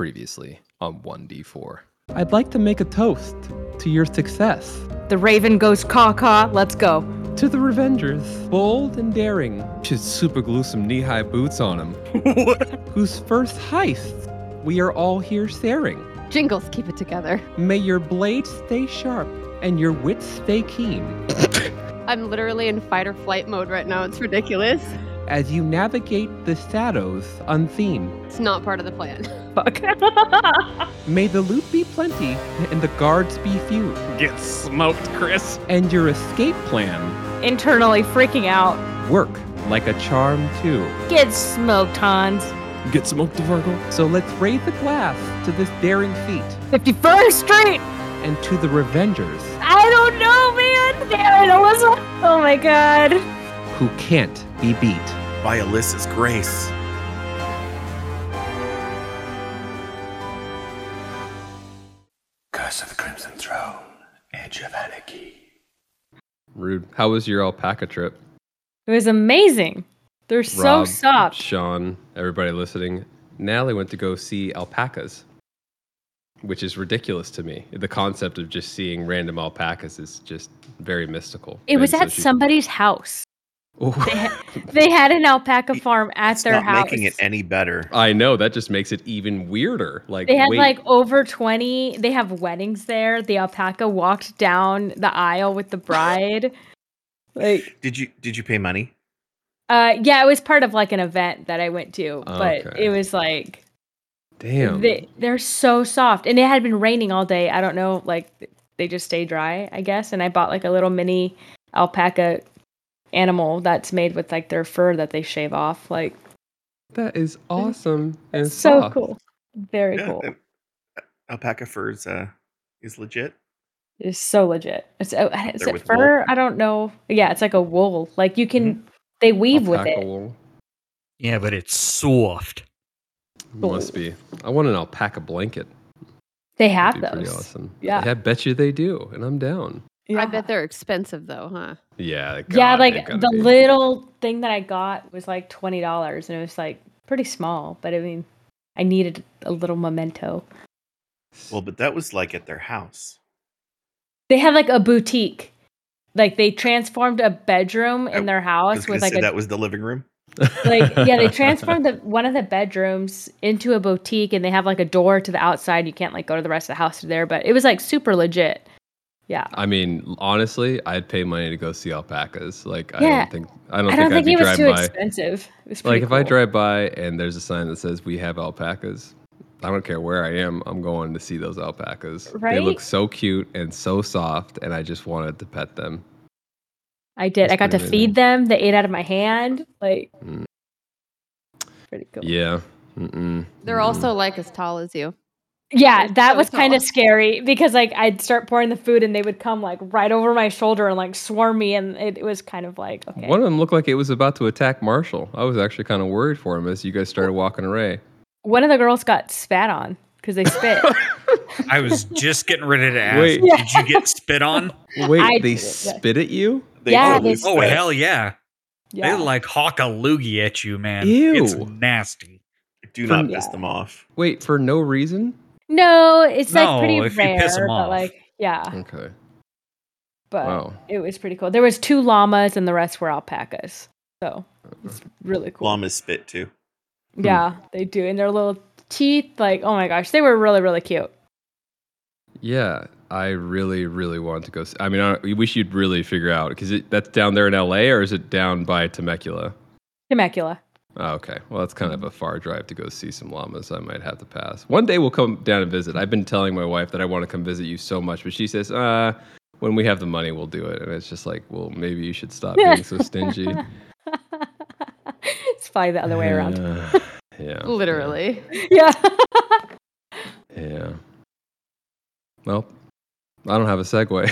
Previously on 1d4. I'd like to make a toast to your success. The raven goes caw caw. Let's go. To the Revengers, bold and daring, Should super glue some knee high boots on him. whose first heist we are all here sharing. Jingles, keep it together. May your blade stay sharp and your wits stay keen I'm literally in fight or flight mode right now. It's ridiculous. As you navigate the shadows unseen. It's not part of the plan. Fuck. May the loot be plenty and the guards be few, Get smoked, Chris. and your escape plan Internally freaking out. work like a charm too. Get smoked, Hans. Get smoked, Virgo. So let's raise a glass to this daring feat 51st Street. and to the Revengers I don't know, man. Damn it, Alyssa. Oh my god. Who can't be beat. by Alyssa's grace. Curse of the Crimson Throne, Edge of Anarchy. Rude. How was your alpaca trip? It was amazing. They're so soft. Sean, everybody listening. Natalie went to go see alpacas, which is ridiculous to me. The concept of just seeing random alpacas is just very mystical. It was And so at she- somebody's house. Ooh. They, ha- they had an alpaca farm at It's their not house. making it any better. I know that just makes it even weirder. Like They had wait, like over 20. They have weddings there. The alpaca walked down the aisle with the bride. like, Did you did you pay money? uh, yeah, it was part of like an event that I went to, but Okay. it was like damn. they, they're so soft, and it had been raining all day. I don't know, like they just stay dry, I guess. And I bought like a little mini alpaca animal that's made with like their fur that they shave off. Like, that is awesome and so soft. cool, very Yeah, cool. uh, Alpaca furs uh, is legit. It's so legit. It's uh, is They're it with wool? fur? I don't know. Yeah, it's like a wool. Like you can they weave with it. wool. Yeah, but it's soft. Must be. I want an alpaca blanket. They That'd have be those. pretty awesome. Yeah. I bet you they do, and I'm down. Yeah. I bet they're expensive though, huh? Yeah. yeah, like the be. little thing that I got was like twenty dollars, and it was like pretty small. But I mean, I needed a little memento. Well, but that was like at their house. They had like a boutique. Like they transformed a bedroom in their I was house gonna with like say a that was the living room. like yeah they transformed the one of the bedrooms into a boutique and they have like a door to the outside you can't like go to the rest of the house through there but it was like super legit yeah I mean, honestly, I'd pay money to go see alpacas. Like, I don't think I don't i think don't I'd think be it was too by. expensive it was Like, pretty if I drive by and there's a sign that says "We have alpacas," I don't care where I am. I'm going to see those alpacas. They look so cute and so soft, and I just wanted to pet them. i did i got to amazing. feed them they ate out of my hand like Mm. pretty cool Yeah. Mm-mm. They're Mm-mm. also like as tall as you. Yeah They're that so was kind of scary because like i'd start pouring the food and they would come like right over my shoulder and like swarm me and it, it was kind of like okay One of them looked like it was about to attack Marshall. I was actually kind of worried for him as you guys started walking away. one of the girls got spat on because they spit I was just getting ready to ask, Wait. did you get spit on? Wait, I they did it, yeah. spit at you? They Yeah, totally they- Oh hell yeah. yeah They like hawk a loogie at you, man. Ew. It's nasty. Do not Yeah. piss them off. Wait, for no reason? No, it's like pretty if you rare, piss 'em but like yeah, Okay. but Wow. it was pretty cool. There was two llamas and the rest were alpacas. So it's uh-huh. really cool. Llamas spit too. Hmm. Yeah, they do. And their little teeth, like, oh my gosh, they were really, really cute. Yeah, I really, really want to go. See, I mean, I, we should really figure out because that's down there in L.A. or is it down by Temecula? Temecula. Oh, okay, well, that's kind of a far drive to go see some llamas. I might have to pass. One day we'll come down and visit. I've been telling my wife that I want to come visit you so much, but she says, "Uh, when we have the money, we'll do it." And it's just like, well, maybe you should stop being so stingy. it's probably the other way around. Yeah. yeah. Literally. Yeah. Yeah. Well, I don't have a segue.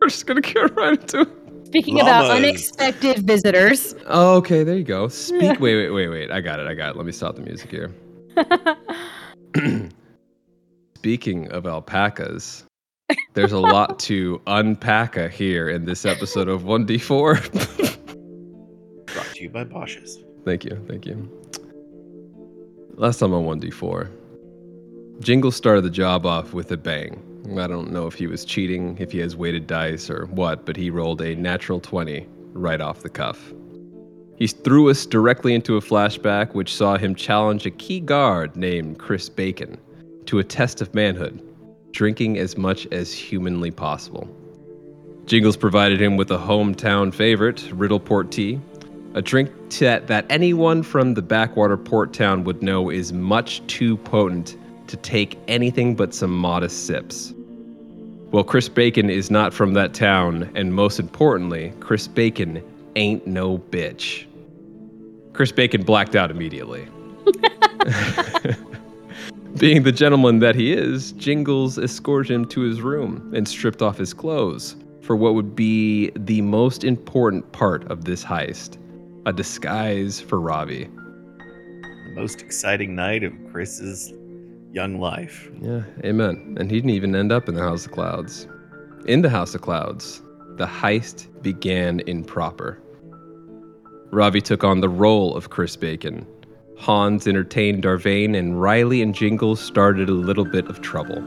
We're just gonna get right into it. Speaking about Unexpected visitors. Oh, okay, there you go. Speak. wait, wait, wait, wait. I got it. I got it. Let me stop the music here. Speaking of alpacas, there's a lot to unpack here in this episode of 1D4. Brought to you by Bosch's. thank you. Thank you. Last time on 1d4. Jingle started the job off with a bang. I don't know if he was cheating, if he has weighted dice, or what, but he rolled a natural 20 right off the cuff. He threw us directly into a flashback which saw him challenge a key guard named Chris Bacon to a test of manhood, drinking as much as humanly possible. Jingles provided him with a hometown favorite, Riddleport tea, a drink that, that anyone from the backwater port town would know is much too potent to take anything but some modest sips. Well, Chris Bacon is not from that town, and most importantly, Chris Bacon ain't no bitch. Chris Bacon blacked out immediately. Being the gentleman that he is, Jingles escorted him to his room and stripped off his clothes for what would be the most important part of this heist a disguise for Ravi. The most exciting night of Chris's young life. Yeah, amen. And he didn't even end up in the House of Clouds. In the House of Clouds, the heist began improper. Ravi took on the role of Chris Bacon. Hans entertained Darvain, and Riley and Jingles started a little bit of trouble.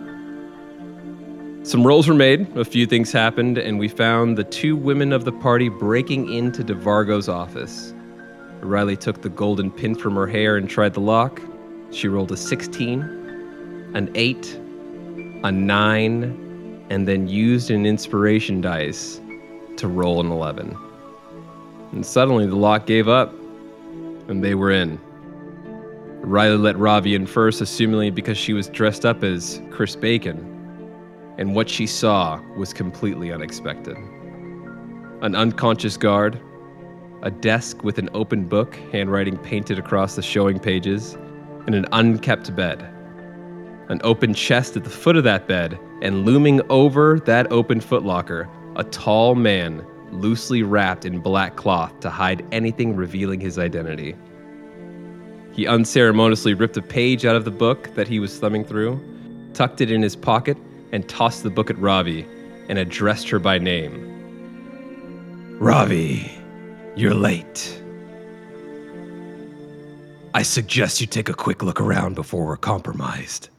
Some rolls were made, a few things happened, and we found the two women of the party breaking into DeVargo's office. Riley took the golden pin from her hair and tried the lock. She rolled a 16, an 8, a 9, and then used an inspiration dice to roll an 11. And suddenly the lock gave up, and they were in. Riley let Ravi in first, assumingly because she was dressed up as Chris Bacon and what she saw was completely unexpected. An unconscious guard, a desk with an open book, handwriting painted across the showing pages, and an unkept bed. An open chest at the foot of that bed, and looming over that open footlocker, a tall man loosely wrapped in black cloth to hide anything revealing his identity. He unceremoniously ripped a page out of the book that he was thumbing through, tucked it in his pocket, and tossed the book at Ravi and addressed her by name. Ravi, you're late. I suggest you take a quick look around before we're compromised.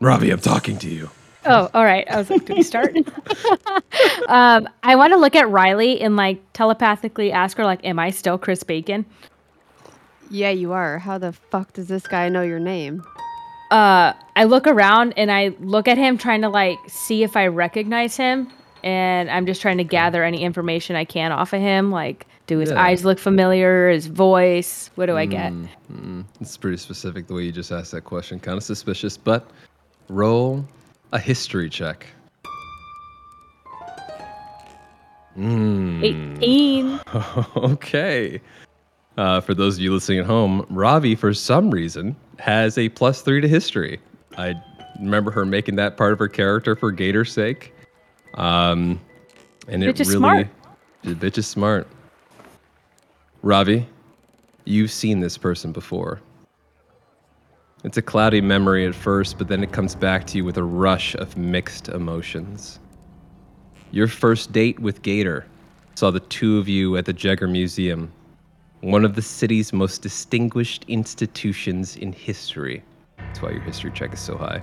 Ravi, I'm talking to you. Oh, all right. I was like, did we start? um, I want to look at Riley and like telepathically ask her, like, am I still Chris Bacon? Yeah, you are. How the fuck does this guy know your name? Uh, I look around and I look at him, trying to like see if I recognize him, and I'm just trying to gather any information I can off of him. Like, do his Yeah. eyes look familiar? His voice? What do I get? Mm, it's pretty specific the way you just asked that question. Kind of suspicious, but roll a history check. Mm. 18. okay. Uh, for those of you listening at home, Ravi, for some reason, has a plus three to history. I remember her making that part of her character for Gator's sake. Um, and it Bitch really, smart. The bitch is smart. Ravi, you've seen this person before. It's a cloudy memory at first, but then it comes back to you with a rush of mixed emotions. Your first date with Gator saw the two of you at the Jagger Museum, one of the city's most distinguished institutions in history. That's why your history check is so high.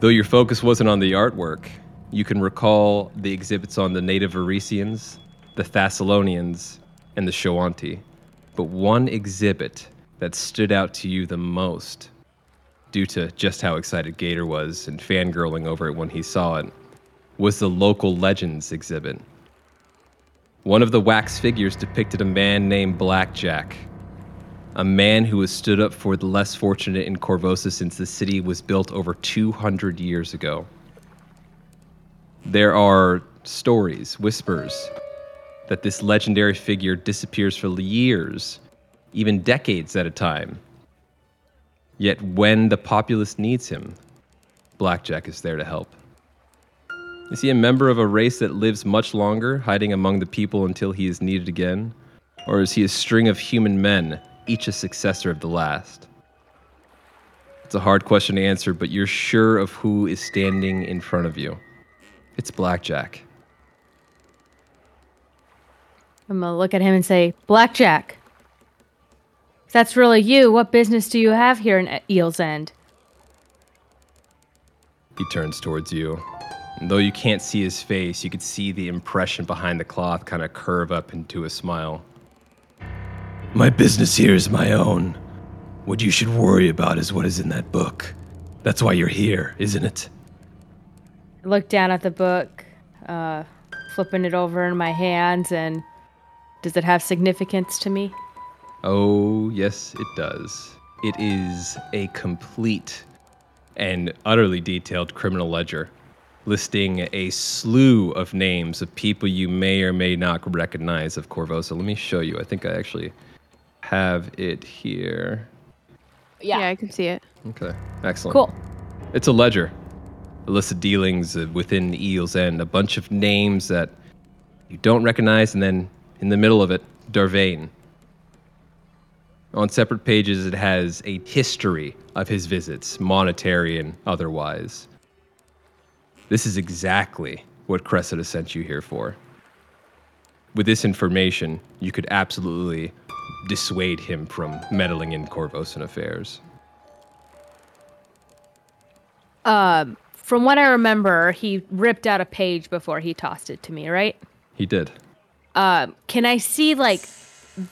Though your focus wasn't on the artwork, you can recall the exhibits on the native Varisians, the Thassilonians, and the Shoanti. But one exhibit that stood out to you the most, due to just how excited Gator was and fangirling over it when he saw it, was the local legends exhibit. One of the wax figures depicted a man named Blackjack, a man who has stood up for the less fortunate in Korvosa since the city was built over 200 years ago. There are stories, whispers, that this legendary figure disappears for years, even decades at a time. Yet when the populace needs him, Blackjack is there to help. Is he a member of a race that lives much longer, hiding among the people until he is needed again? Or is he a string of human men, each a successor of the last? It's a hard question to answer, but you're sure of who is standing in front of you. It's Blackjack. I'm gonna look at him and say, Blackjack. If that's really you, what business do you have here in Eel's End? He turns towards you. And though you can't see his face, you could see the impression behind the cloth kind of curve up into a smile. My business here is my own. What you should worry about is what is in that book. That's why you're here, isn't it? I look down at the book, uh, flipping it over in my hands, and does it have significance to me? Oh, yes, it does. It is a complete and utterly detailed criminal ledger listing a slew of names of people you may or may not recognize of Korvosa. Let me show you. I think I actually have it here. Yeah. I can see it. Okay, excellent. Cool. It's a ledger. Of dealings uh, within Eel's End, a bunch of names that you don't recognize, and then in the middle of it, Darvain. On separate pages, it has a history of his visits, monetary and otherwise. This is exactly what Cressida sent you here for. With this information, you could absolutely dissuade him from meddling in Korvosan affairs. Um, from what I remember, he ripped out a page before he tossed it to me, right? He did. Um, can I see like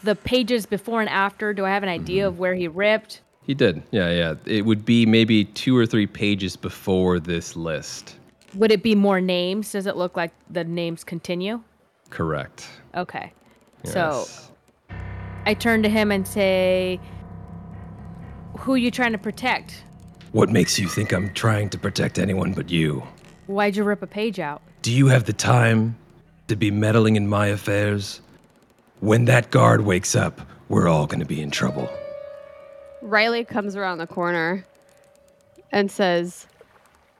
the pages before and after? Do I have an idea of where he ripped? He did. Yeah, yeah. It would be maybe two or three pages before this list. Would it be more names? Does it look like the names continue? Correct. Okay. Yes. So I turn to him and say, Who are you trying to protect? What makes you think I'm trying to protect anyone but you? Why'd you rip a page out? Do you have the time to be meddling in my affairs? When that guard wakes up, we're all going to be in trouble. Riley comes around the corner and says,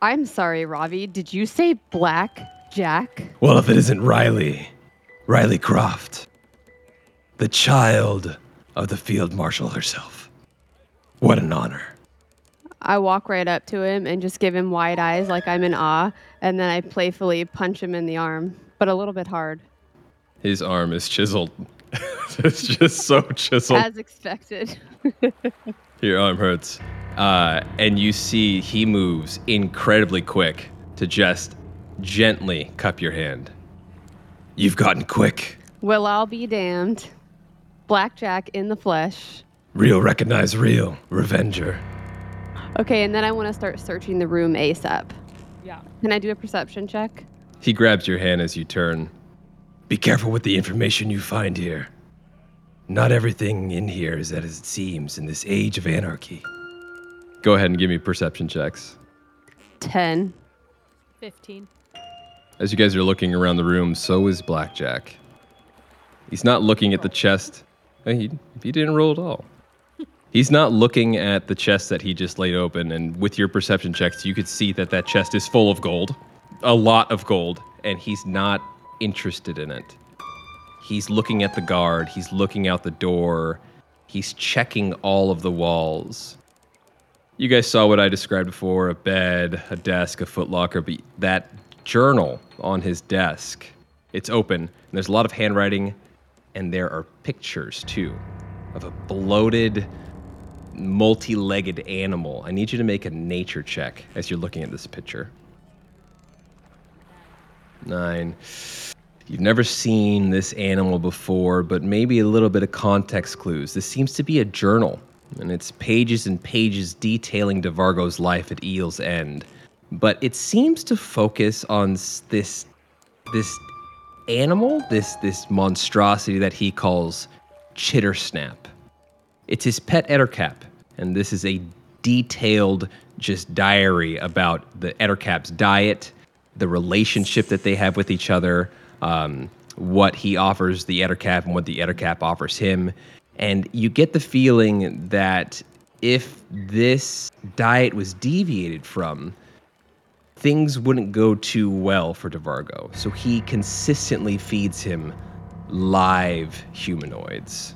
I'm sorry, Ravi. Did you say Black Jack? Well, if it isn't Riley, Riley Kroft, the child of the field marshal herself. What an honor. I walk right up to him and just give him wide eyes like I'm in awe, and then I playfully punch him in the arm, but a little bit hard, His arm is chiseled. it's just so chiseled. as expected. Your arm hurts. Uh, and you see he moves incredibly quick to just gently cup your hand. You've gotten quick. well, I'll be damned. Blackjack in the flesh. Real recognize real. Revenger. Okay, and then I want to start searching the room ASAP. Yeah. Can I do a perception check? He grabs your hand as you turn. Be careful with the information you find here. Not everything in here is as it seems in this age of anarchy. Go ahead and give me perception checks. 10. 15. As you guys are looking around the room, so is Blackjack. He's not looking at the chest. He, he didn't roll at all. He's not looking at the chest that he just laid open, and with your perception checks, you could see that that chest is full of gold, a lot of gold, and he's not interested in it. He's looking at the guard, he's looking out the door, he's checking all of the walls. You guys saw what I described before a bed, a desk, a footlocker, but that journal on his desk, it's open, and there's a lot of handwriting, and there are pictures too of a bloated, multi legged animal. I need you to make a nature check as you're looking at this picture. Nine. You've never seen this animal before, but maybe a little bit of context clues. This seems to be a journal, and it's pages and pages detailing DeVargo's life at Eel's End. But it seems to focus on this this animal, this this monstrosity that he calls Chittersnap. It's his pet Ettercap, and this is a detailed just diary about the Ettercap's diet, the relationship that they have with each other, um, what he offers the Ettercap and what the Ettercap offers him. And you get the feeling that if this diet was deviated from, things wouldn't go too well for DeVargo. So he consistently feeds him live humanoids.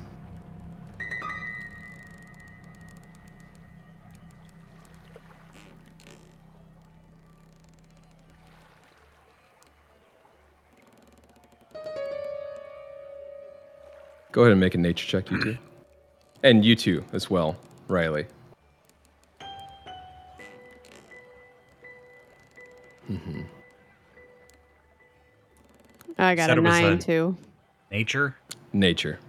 Go ahead and make a nature check, you two. And you too, as well, Riley. Mm-hmm. I got Said a it was nine a- too. Nature. Nature.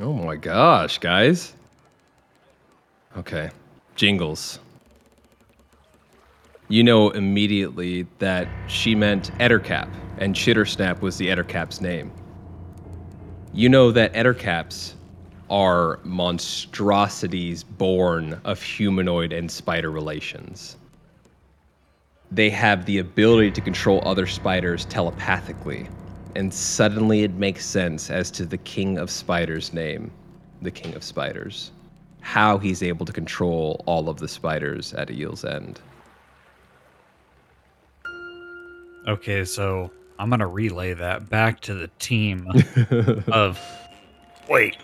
Oh my gosh, guys. Okay. Jingles. You know immediately that she meant Ettercap, and Chittersnap was the Ettercap's name. You know that Ettercaps are monstrosities born of humanoid and spider relations they have the ability to control other spiders telepathically. And suddenly it makes sense as to the king of spiders' name, the king of spiders. How he's able to control all of the spiders at Eel's End. Okay, so I'm gonna relay that back to the team of. Wait,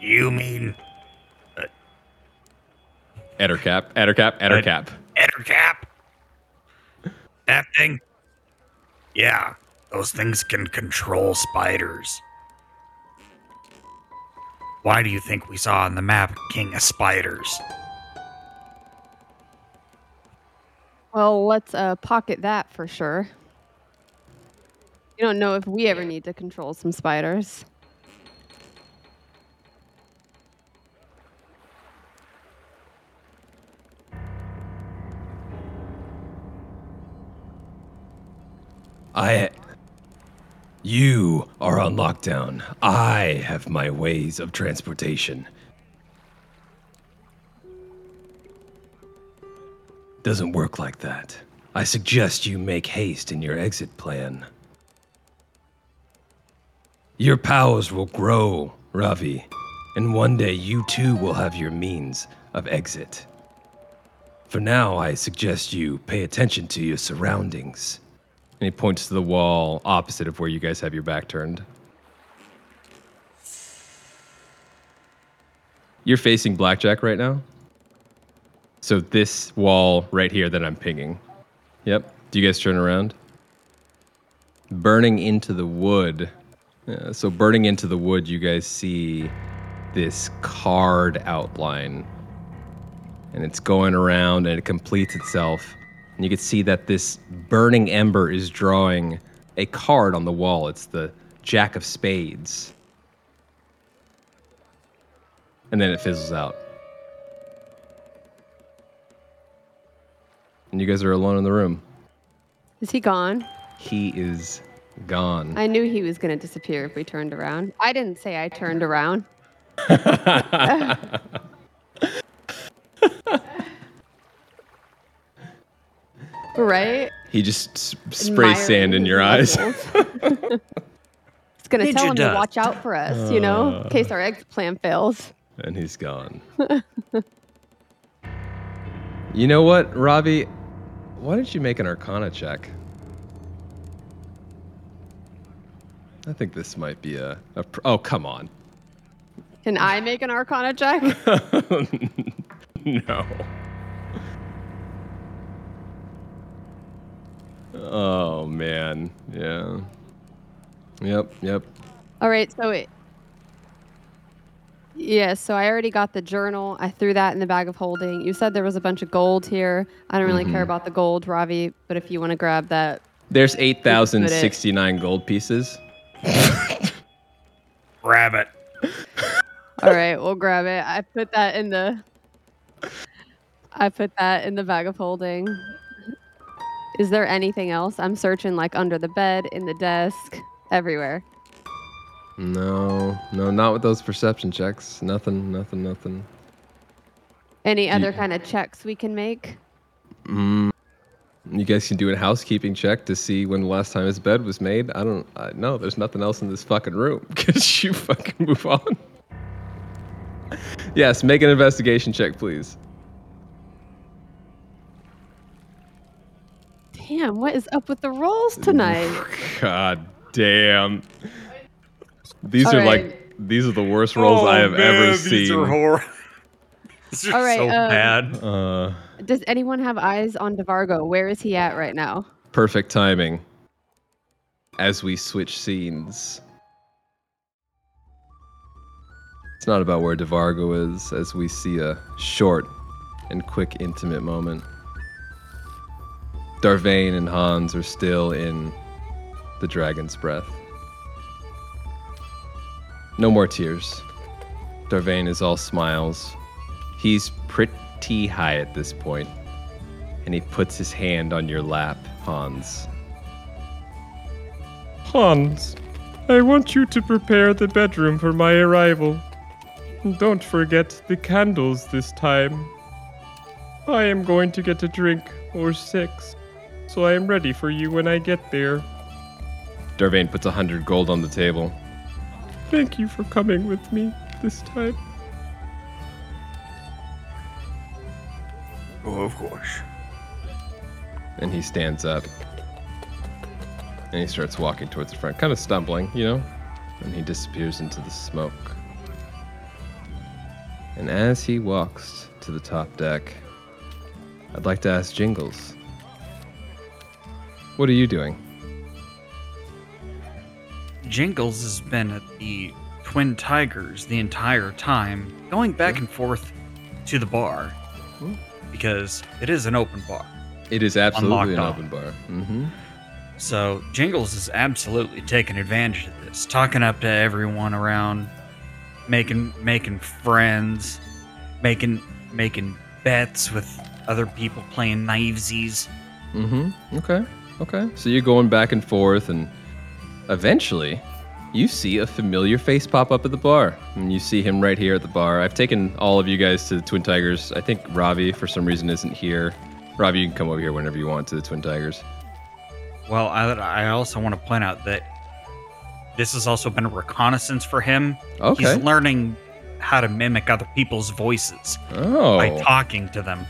you mean Ettercap, Ettercap, Ettercap. Ettercap? That thing? Yeah, those things can control spiders. Why do you think we saw on the map King of Spiders? Well, let's uh, pocket that for sure. You don't know if we ever need to control some spiders. I. You are on lockdown. I have my ways of transportation. Doesn't work like that. I suggest you make haste in your exit plan. Your powers will grow, Ravi, and one day you too will have your means of exit. For now, I suggest you pay attention to your surroundings. And he points to the wall opposite of where you guys have your back turned. You're facing Blackjack right now. So this wall right here that I'm pinging. Yep. Do you guys turn around? Burning into the wood. Yeah, so burning into the wood, you guys see this card outline. And it's going around and it completes itself. And you can see that this burning ember is drawing a card on the wall. It's the Jack of Spades. And then it fizzles out. And you guys are alone in the room. Is he gone? He is gone. I knew he was going to disappear if we turned around. I didn't say I turned around. right? he just s- sprays sand in your eyes. It's going to tell him to dust. watch out for us, you know, in case our egg plan fails. and he's gone. you know what, Robbie? Why don't you make an Arcana check? I think this might be a. a pr- oh, come on. Can I make an Arcana check? no. Oh man, yeah. Yep, yep. All right, so it. Yeah, so I already got the journal. I threw that in the bag of holding. You said there was a bunch of gold here. I don't really mm-hmm. care about the gold, Ravi, but if you want to grab that, There's eight thousand sixty-nine gold pieces. Grab it. all right, we'll grab it. I put that in the. I put that in the bag of holding. Is there anything else? I'm searching like under the bed, in the desk, everywhere. No, no, not with those perception checks. Nothing, nothing, nothing. Any other kind of checks we can make? Mm, you guys can do a housekeeping check to see when the last time his bed was made. I don't. I, no, there's nothing else in this fucking room. Cause you fucking move on. yes, make an investigation check, please. Damn, what is up with the rolls tonight? God damn. These All are right. like these are the worst rolls I have ever seen. Oh, These are horrible. These are All right, so um, bad. uh, Does anyone have eyes on DeVargo? Where is he at right now? perfect timing as we switch scenes. It's not about where DeVargo is, as we see a short and quick, intimate moment. Darvain and Hans are still in the dragon's breath. No more tears. Darvain is all smiles. He's pretty high at this point, and he puts his hand on your lap, Hans. Hans, I want you to prepare the bedroom for my arrival. Don't forget the candles this time. I am going to get a drink or six, so I am ready for you when I get there. Darvain puts a hundred gold on the table. Thank you for coming with me this time. Oh, of course. And he stands up. And he starts walking towards the front, kind of stumbling, you know? And he disappears into the smoke. And as he walks to the top deck, I'd like to ask Jingles. What are you doing? Jingles has been at the Twin Tigers the entire time, going back hmm? and forth to the bar hmm? Because it is an open bar. It is absolutely an Unlocked open bar. Mm-hmm. So Jingles is absolutely taking advantage of this, talking up to everyone around, making making friends, making making bets with other people playing knivesies. Mm-hmm. Okay. Okay. So you're going back and forth, and eventually, you see a familiar face pop up at the bar, and you see him right here at the bar. I've taken all of you guys to the Twin Tigers. I think Ravi, for some reason, isn't here. Ravi, you can come over here whenever you want to the Twin Tigers. Well, I, I also want to point out that this has also been a reconnaissance for him. Okay. He's learning how to mimic other people's voices oh. by talking to them.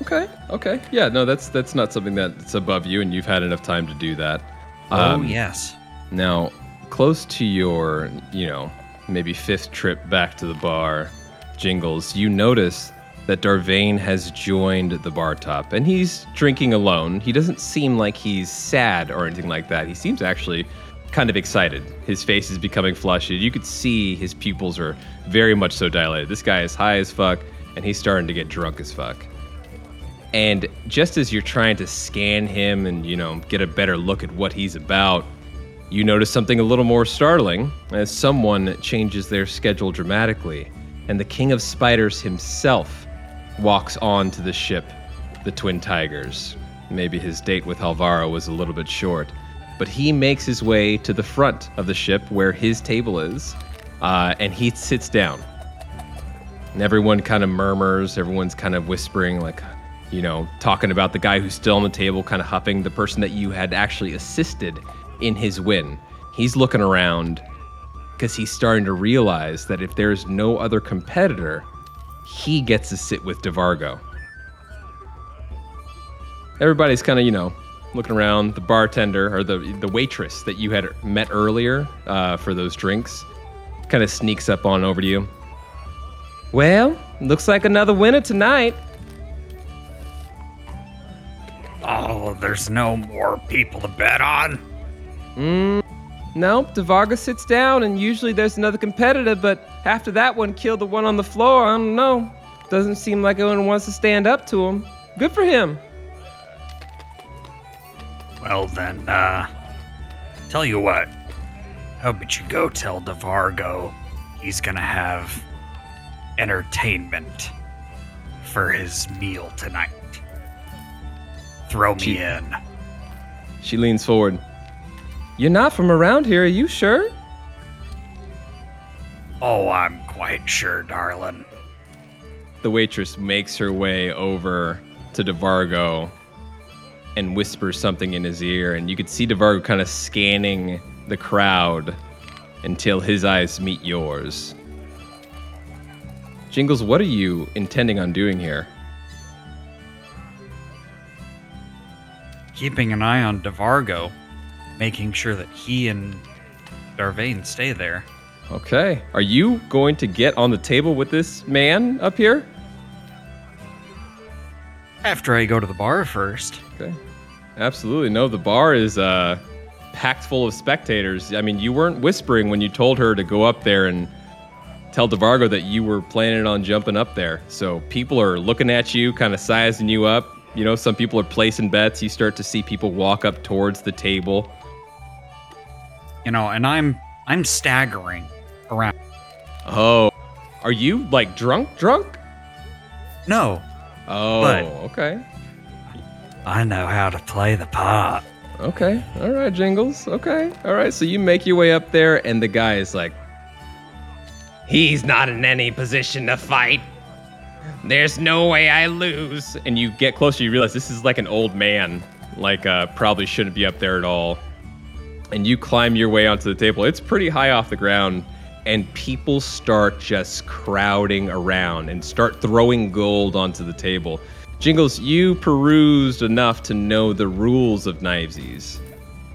Okay. Okay. Yeah. No, that's that's not something that's above you, and you've had enough time to do that. oh Um, yes. Now, close to your, you know, maybe fifth trip back to the bar, Jingles, you notice that Darvain has joined the bar top and he's drinking alone. He doesn't seem like he's sad or anything like that. He seems actually kind of excited. His face is becoming flushed. You could see his pupils are very much so dilated. This guy is high as fuck and he's starting to get drunk as fuck. And just as you're trying to scan him and, you know, get a better look at what he's about, you notice something a little more startling as someone changes their schedule dramatically, and the King of Spiders himself walks onto the ship, the Twin Tigers. Maybe his date with Alvaro was a little bit short, but he makes his way to the front of the ship where his table is, uh, and he sits down. And everyone kind of murmurs, everyone's kind of whispering, like, you know, talking about the guy who's still on the table, kind of huffing the person that you had actually assisted in his win. He's looking around because he's starting to realize that if there's no other competitor, he gets to sit with DeVargo. Everybody's kind of, you know, looking around. The bartender or the the waitress that you had met earlier uh, for those drinks kind of sneaks up on over to you. Well, looks like another winner tonight. Oh, there's no more people to bet on. Mm, nope, DeVargo sits down, and usually there's another competitor, but after that one killed the one on the floor, I don't know. Doesn't seem like anyone wants to stand up to him. Good for him. Well then, uh, tell you what. How about you go tell DeVargo he's gonna have entertainment for his meal tonight. Throw me Gee. in. She leans forward. You're not from around here, are you sure? Oh, I'm quite sure, darling. The waitress makes her way over to DeVargo and whispers something in his ear, and you could see DeVargo kind of scanning the crowd until his eyes meet yours. Jingles, what are you intending on doing here? Keeping an eye on DeVargo, making sure that he and Darvain stay there. Okay. Are you going to get on the table with this man up here? After I go to the bar first. Okay. absolutely. No, the bar is uh, packed full of spectators. I mean, you weren't whispering when you told her to go up there and tell DeVargo that you were planning on jumping up there. So people are looking at you, kind of sizing you up. You know, some people are placing bets. You start to see people walk up towards the table. You know, and I'm I'm staggering around. Oh, are you like drunk? Drunk? No, Oh, okay. I know how to play the part. Okay. All right, Jingles. Okay. All right. So you make your way up there, and the guy is like, He's not in any position to fight. There's no way I lose. And you get closer, you realize this is like an old man. Like, uh, probably shouldn't be up there at all. And you climb your way onto the table. It's pretty high off the ground. And people start just crowding around and start throwing gold onto the table. Jingles, you perused enough to know the rules of Knivesies.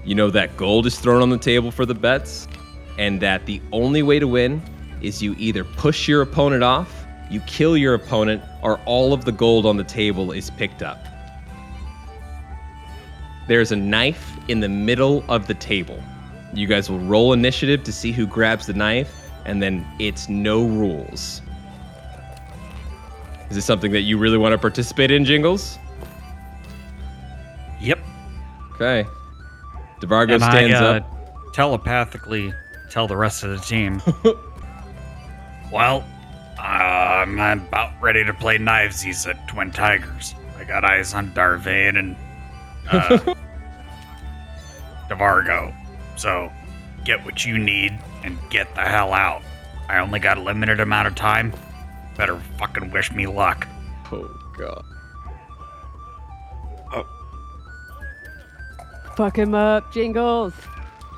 You know that gold is thrown on the table for the bets, and that the only way to win is you either push your opponent off, you kill your opponent, or all of the gold on the table is picked up. There's a knife in the middle of the table. You guys will roll initiative to see who grabs the knife, and then it's no rules. Is this something that you really want to participate in, Jingles? Yep. Okay. DeVargo and stands I, uh, up. telepathically tell the rest of the team. well, I'm about ready to play knivesies at Twin Tigers. I got eyes on Darvain and uh, DeVargo. So get what you need and get the hell out. I only got a limited amount of time. Better fucking wish me luck. Oh, God. Oh. Fuck him up, Jingles.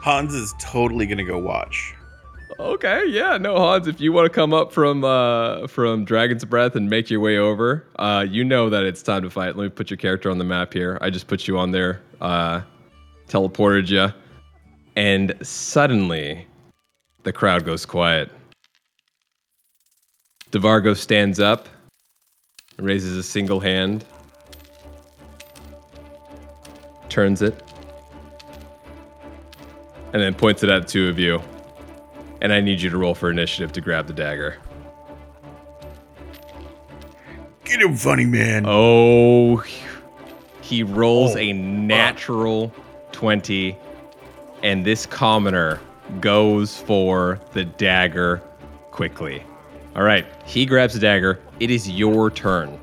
Hans is totally gonna go watch. Okay, yeah, no, Hans, if you want to come up from uh, from Dragon's Breath and make your way over, uh, you know that it's time to fight. Let me put your character on the map here. I just put you on there, uh, teleported you, and suddenly the crowd goes quiet. DeVargo stands up, raises a single hand, turns it, and then points it at the two of you. And I need you to roll for initiative to grab the dagger. Get him, funny man. Oh, he rolls Oh, a natural 20, and this commoner goes for the dagger quickly. All right, he grabs the dagger. It is your turn.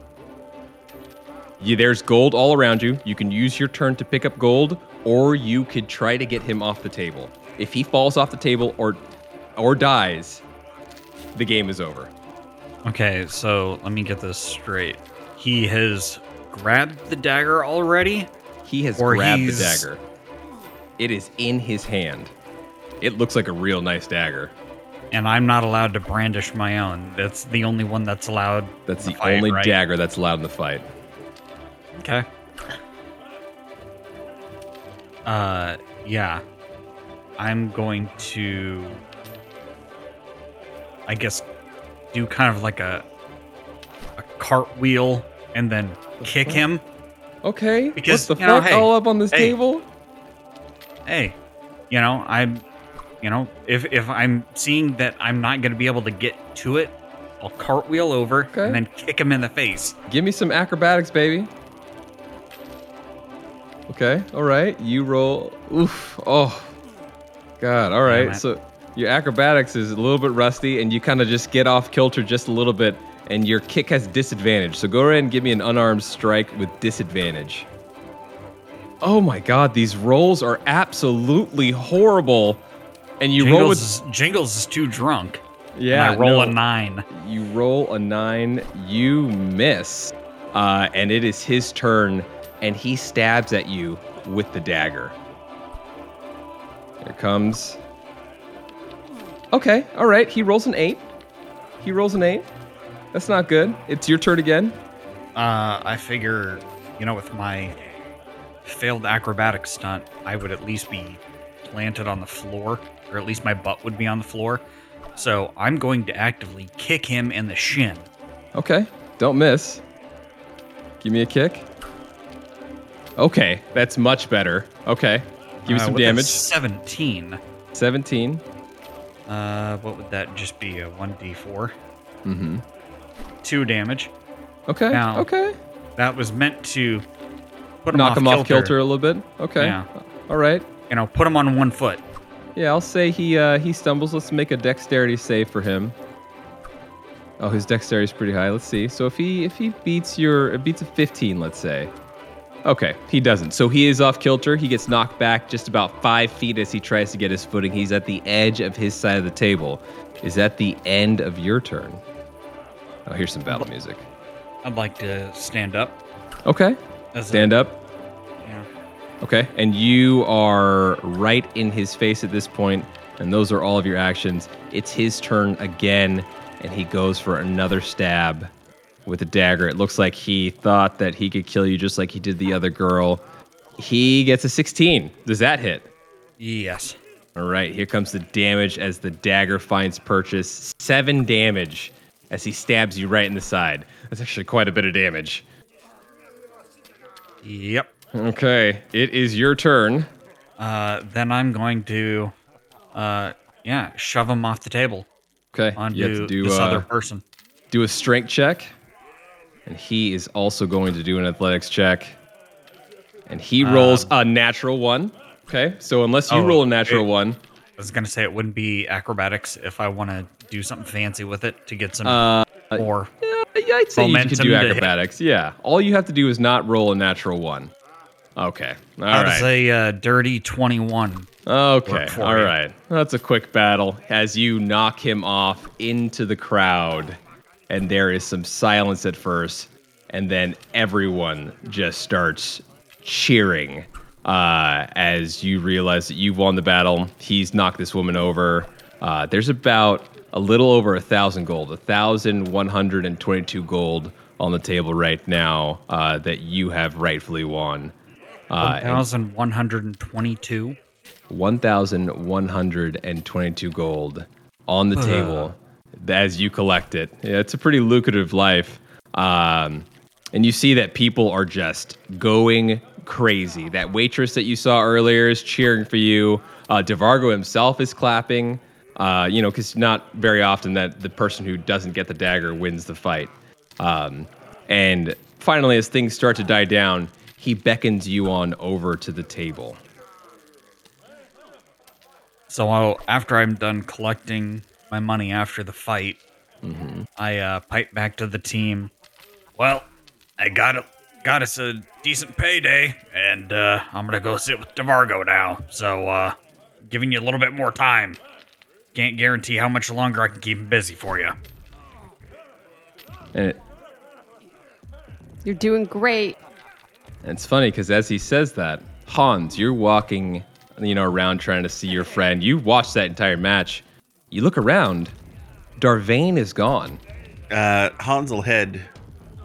You, there's gold all around you. You can use your turn to pick up gold, or you could try to get him off the table. If he falls off the table or or dies, the game is over. Okay, so let me get this straight. He has grabbed the dagger already? He has grabbed the dagger. It is in his hand. It looks like a real nice dagger. and I'm not allowed to brandish my own. That's the only one that's allowed. That's in the fight, only right? dagger that's allowed in the fight. Okay. Uh, yeah. I'm going to, I guess, do kind of like a a cartwheel and then kick fuck? him. Okay. Because, what the you know, fuck? hey, all up on this hey. table? Hey, you know, I'm, you know, if if I'm seeing that I'm not going to be able to get to it, I'll cartwheel over Okay. and then kick him in the face. Give me some acrobatics, baby. Okay. All right. You roll. Oof. Oh. God. All right. So your acrobatics is a little bit rusty, and you kind of just get off kilter just a little bit, and your kick has disadvantage. So go ahead and give me an unarmed strike with disadvantage. Oh my God. These rolls are absolutely horrible. And you roll with Jingles, is, Jingles is too drunk. yeah. and I roll no. a nine. You roll a nine, you miss, uh, and it is his turn, and he stabs at you with the dagger. Here comes. Okay, all right. He rolls an eight. He rolls an eight. That's not good. It's your turn again. Uh, I figure, you know, with my failed acrobatic stunt, I would at least be planted on the floor, or at least my butt would be on the floor. So I'm going to actively kick him in the shin. Okay, don't miss. Give me a kick. Okay, that's much better. Okay, give me Uh, some damage. 17. 17. Uh, what would that just be? A 1d4? Mm-hmm. 2 damage. Okay. Now- Okay. That was meant to put him Knock off him off kilter a little bit. Okay. Yeah. All right. You know, put him on one foot. Yeah, I'll say he uh, he stumbles. Let's make a dexterity save for him. Oh, his dexterity is pretty high. Let's see. So if he if he beats your beats a 15, let's say. Okay, he doesn't. So he is off kilter. He gets knocked back just about five feet as he tries to get his footing. He's at the edge of his side of the table. Is that the end of your turn? Oh, here's some battle music. I'd like to stand up. Okay, As a- stand up. yeah. Okay, and you are right in his face at this point, and those are all of your actions. It's his turn again, and he goes for another stab with a dagger. It looks like he thought that he could kill you just like he did the other girl. He gets a 16. Does that hit? Yes. All right, here comes the damage as the dagger finds purchase. Seven damage as he stabs you right in the side. That's actually quite a bit of damage. Yep. Okay, it is your turn. Uh, then I'm going to, uh, yeah, shove him off the table Okay, onto you have to do this uh, other person. do a strength check. And he is also going to do an athletics check. And he rolls a natural one. Okay, so unless you Oh, roll a natural it- one, I was gonna say it wouldn't be acrobatics if I want to do something fancy with it to get some uh, more. yeah, I'd say you could do acrobatics. Yeah, all you have to do is not roll a natural one. Okay, all How right. uh, dirty twenty-one? Okay, all right. That's a quick battle as you knock him off into the crowd, and there is some silence at first, and then everyone just starts cheering uh, as you realize that you've won the battle. He's knocked this woman over. Uh, there's about a little over a thousand gold, a thousand one hundred and twenty-two gold on the table right now uh, that you have rightfully won. Uh, One thousand one hundred and twenty-two. 1,122 gold on the table as you collect it. Yeah, it's a pretty lucrative life. Um, and you see that people are just going crazy. That waitress that you saw earlier is cheering for you. Uh, DeVargo himself is clapping. Uh, you know, because not very often that the person who doesn't get the dagger wins the fight. Um, and finally, as things start to die down, he beckons you on over to the table. So I'll, after I'm done collecting my money after the fight, I uh, pipe back to the team. Well, I got a, got us a decent payday, and uh, I'm gonna go sit with DeVargo now. So, uh, giving you a little bit more time. Can't guarantee how much longer I can keep him busy for you. And it, You're doing great. It's funny because as he says that, Hans, you're walking, you know, around trying to see your friend. You watched that entire match. You look around, Darvain is gone. Uh, Hans will head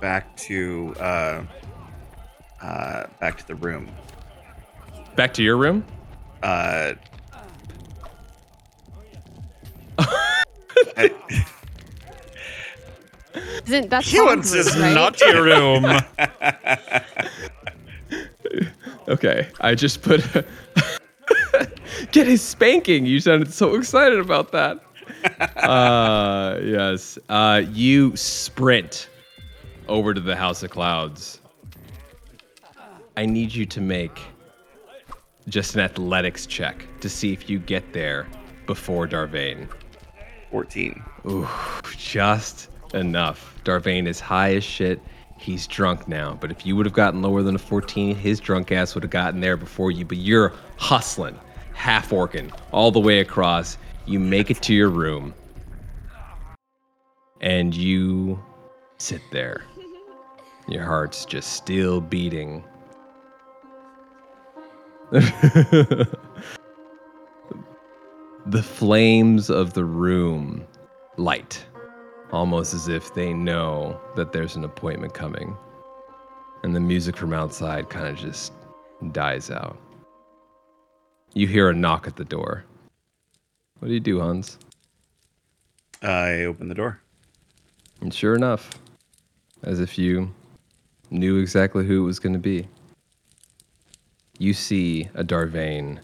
back to uh, uh, back to the room. Back to your room. Uh, I- Isn't that he wants his right? naughty room. Okay, I just put. Get his spanking. You sounded so excited about that. uh, yes. Uh, you sprint over to the House of Clouds. I need you to make just an athletics check to see if you get there before Darvain. 14. Ooh, just enough. Darvain is high as shit. He's drunk now. But if you would have gotten lower than a 14, his drunk ass would have gotten there before you. But you're hustling, half orking, all the way across. You make it to your room. And you sit there. Your heart's just still beating. the flames of the room light, almost as if they know that there's an appointment coming. And the music from outside kind of just dies out. You hear a knock at the door. What do you do, Hans? I open the door. And sure enough, as if you knew exactly who it was going to be, you see a Darvain,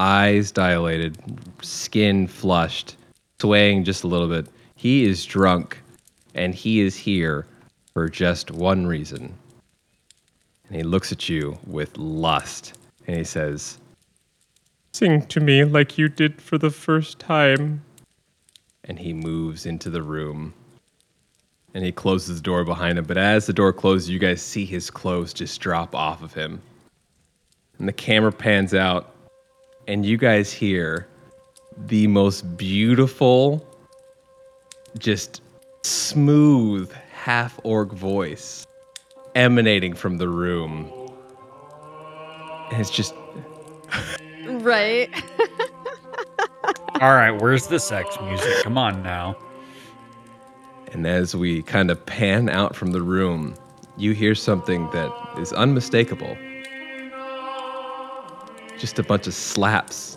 eyes dilated, skin flushed, swaying just a little bit. He is drunk, and he is here for just one reason. And he looks at you with lust, and he says, Sing to me like you did for the first time. and he moves into the room and he closes the door behind him. But as the door closes, you guys see his clothes just drop off of him. And the camera pans out, and you guys hear the most beautiful, just smooth half orc voice emanating from the room. And it's just Right. All right, where's the sex music? Come on now. And as we kind of pan out from the room, you hear something that is unmistakable. Just a bunch of slaps.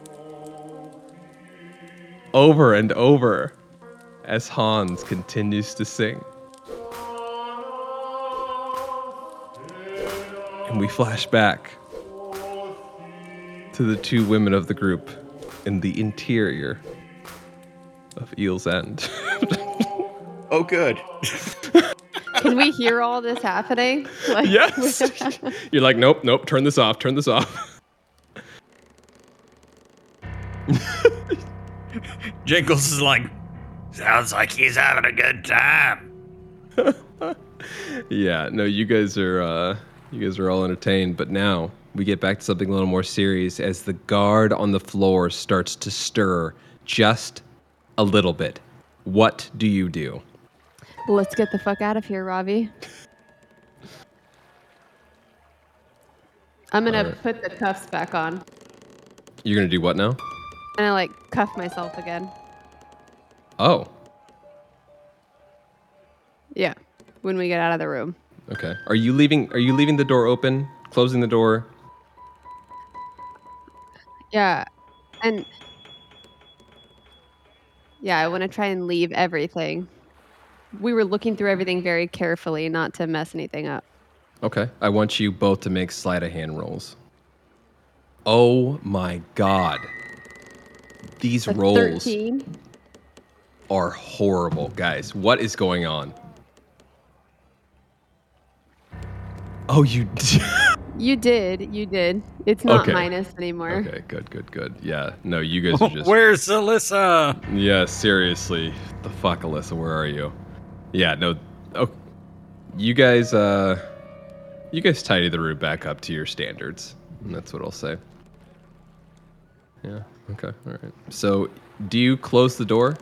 Over and over as Hans continues to sing. And we flash back to the two women of the group in the interior of Eel's End. Oh, good. Can we hear all this happening? Like, Yes. You're like, nope, nope, turn this off, turn this off. Jingles is like, sounds like he's having a good time. yeah, no, you guys are uh you guys are all entertained, but now we get back to something a little more serious as the guard on the floor starts to stir just a little bit. What do you do? Let's get the fuck out of here, Ravi. I'm gonna Alright. put the cuffs back on. You're gonna do what now? And I like cuff myself again. Oh, Yeah. When we get out of the room. okay. Are you leaving are you leaving the door open? Closing the door? Yeah. And yeah, I want to try and leave everything. We were looking through everything very carefully, not to mess anything up. Okay. I want you both to make sleight of hand rolls. Oh my god. These A rolls 13. are horrible, guys. What is going on? Oh, you. You did. You did. It's not Okay. minus anymore. okay, good, good, good. Yeah, no, you guys are just. Where's Alyssa? Yeah, seriously. The fuck, Alyssa, where are you? Yeah, no. Oh, you guys, uh, you guys tidy the room back up to your standards. And that's what I'll say. Yeah. Okay. All right. So, do you close the door?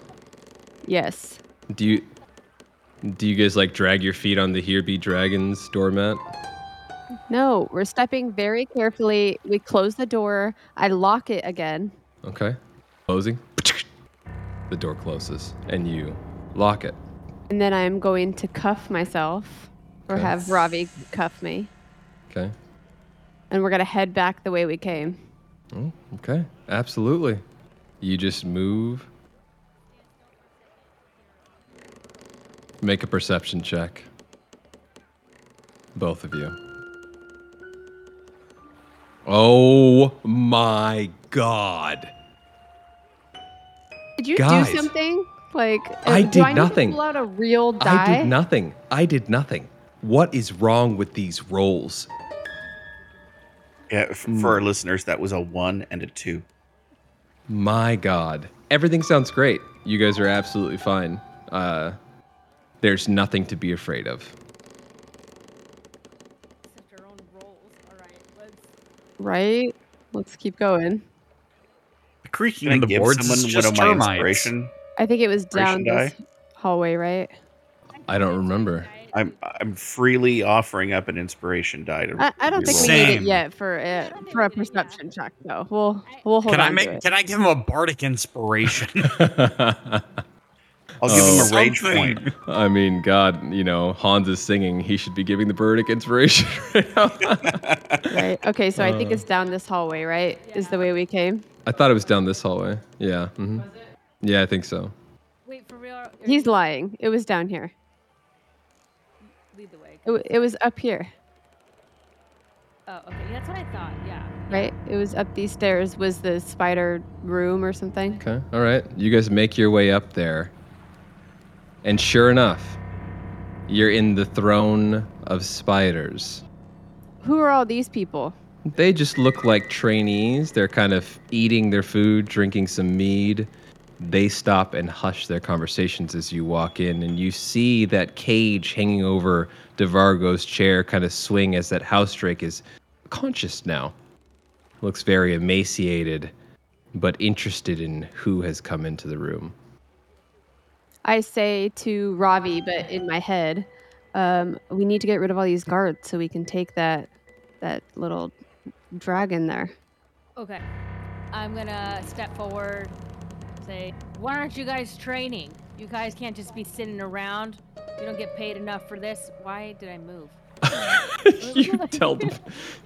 Yes. Do you? Do you guys like drag your feet on the Here Be Dragons doormat? No, we're stepping very carefully. We close the door. I lock it again. Okay. Closing. The door closes, and you lock it. And then I'm going to cuff myself or Okay. have Ravi cuff me. Okay. And we're going to head back the way we came. Oh, okay. Absolutely. You just move. Make a perception check. Both of you. Oh my god. Did you Guys. do something? Like, I uh, do did I nothing. pull out a real die? I did nothing. I did nothing. What is wrong with these rolls? Yeah, f- for our listeners, that was a one and a two. My God. Everything sounds great. You guys are absolutely fine. Uh, there's nothing to be afraid of. Right? Let's keep going. The creaking Can I of the give boards someone is one just of my termites. inspiration? I think it was down Inspiration this hallway, right? I don't remember. I'm I'm freely offering up an inspiration die to. I, I don't think we reroll. need it yet for a, for a perception check, though. We'll we'll hold Can I on make? to it. Can I give him a bardic inspiration? I'll give Oh. him a rage Something. point. I mean, God, you know, Hans is singing. He should be giving the bardic inspiration right now. Right. Okay, so I think Uh. it's down this hallway, right? Is the way we came. I thought it was down this hallway. Yeah. hmm Yeah, I think so. Wait, for real? He's lying. It was down here. Lead the way. It, wa- it was up here. Oh, okay. That's what I thought. Yeah. Right? It was up these stairs. Was the spider room or something? Okay. All right. You guys make your way up there. And sure enough, you're in the throne of spiders. Who are all these people? They just look like trainees. They're kind of eating their food, drinking some mead. They stop and hush their conversations as you walk in, and you see that cage hanging over DeVargo's chair kind of swing as that house drake is conscious now. Looks very emaciated, but interested in who has come into the room. I say to Ravi, but in my head, um, we need to get rid of all these guards so we can take that that little dragon there. Okay. I'm gonna step forward. Say, why aren't you guys training? You guys can't just be sitting around. You don't get paid enough for this. Why did I move? you tele-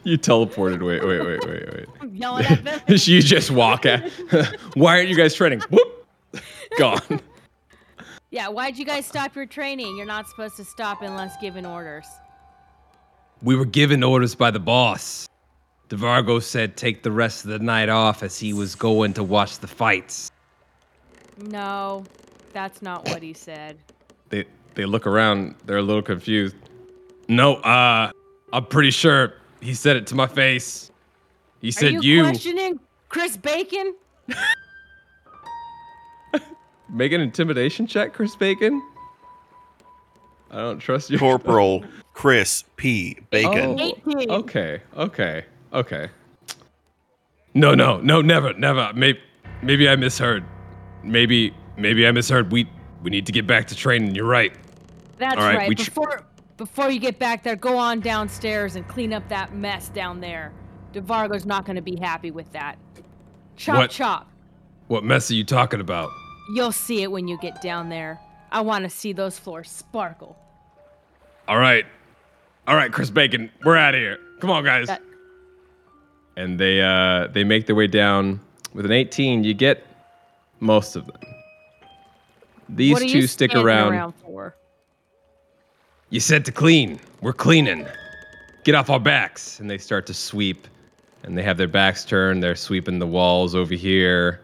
you teleported. Wait, wait, wait, wait, wait. I'm yelling at them. you just walk at. Why aren't you guys training? Whoop, gone. yeah. Why'd you guys stop your training? You're not supposed to stop unless given orders. We were given orders by the boss. DeVargo said take the rest of the night off as he was going to watch the fights. No, that's not what he said. They they look around. They're a little confused. No, uh, I'm pretty sure he said it to my face. He Are said you, you. questioning Chris Bacon? Make an intimidation check, Chris Bacon. I don't trust you. Corporal Chris P. Bacon. Oh, okay, okay, okay. No, no, no, never, never. Maybe, maybe I misheard. Maybe, maybe I misheard. We we need to get back to training. You're right. That's All right, right. tr- before before you get back there, go on downstairs and clean up that mess down there. DeVargo's not going to be happy with that. Chop What? chop. What mess are you talking about? You'll see it when you get down there. I want to see those floors sparkle. All right, all right, Chris Bacon, we're out of here. Come on, guys. That- and they uh they make their way down with an 18. You get most of them. These two stick standing around. for? You said to clean. We're cleaning. Get off our backs. And they start to sweep. And they have their backs turned. They're sweeping the walls over here.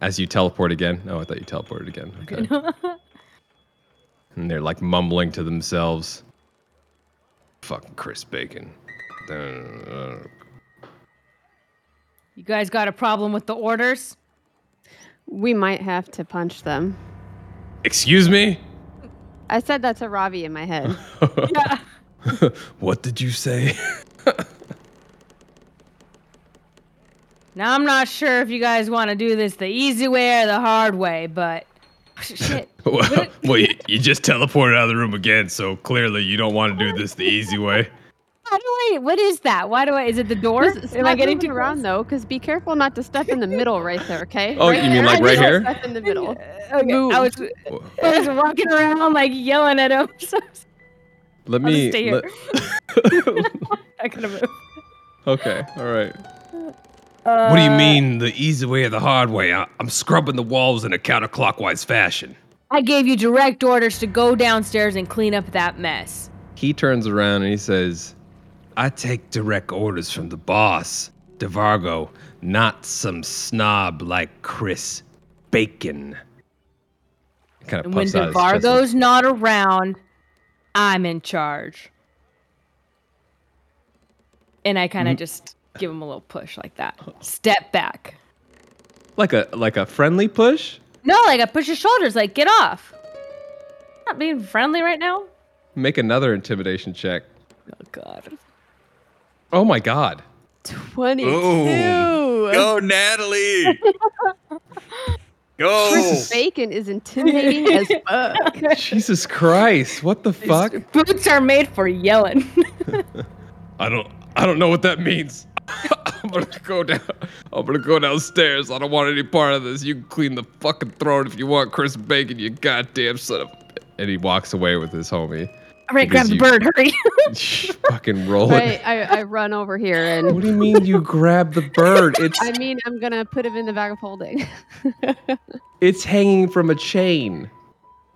As you teleport again. Oh, I thought you teleported again. Okay. and they're like mumbling to themselves. Fucking Chris Bacon. You guys got a problem with the orders? We might have to punch them. Excuse me? I said that to Ravi in my head. Yeah. what did you say? Now I'm not sure if you guys want to do this the easy way or the hard way, but shit. well, well you, you just teleported out of the room again, so clearly you don't want to do this the easy way. How do I? What is that? Why do I? Is it the door? Am I getting moving too around though? Because be careful not to step in the middle right there, okay? Oh, you mean like right here? Step in the middle. Okay, Move. I was, I was walking around like yelling at him. So Let I'll just me. stay here. let- I could have moved. okay, all right. Uh, What do you mean the easy way or the hard way? I, I'm scrubbing the walls in a counterclockwise fashion. I gave you direct orders to go downstairs and clean up that mess. He turns around and he says, I take direct orders from the boss, DeVargo, not some snob like Chris Bacon. Kind of And when. DeVargo's not around, I'm in charge. And I Mm. kind of just give him a little push like that. Step back. Like a like a friendly push? No, like I push his shoulders, like get off. Not being friendly right now. Make another intimidation check. Oh God. Oh my god. 22. Ooh. Go, Natalie. Go. Chris Bacon is intimidating as fuck. Jesus Christ. What the fuck? Boots are made for yelling. I don't I don't know what that means. I'm gonna go down I'm gonna go downstairs. I don't want any part of this. You can clean the fucking throne if you want, Chris Bacon, you goddamn son of a and he walks away with his homie. All right, grab the you- bird, hurry. fucking rolling. Right, I, I run over here and What do you mean you grab the bird? It's I mean I'm gonna put him in the bag of holding. it's hanging from a chain.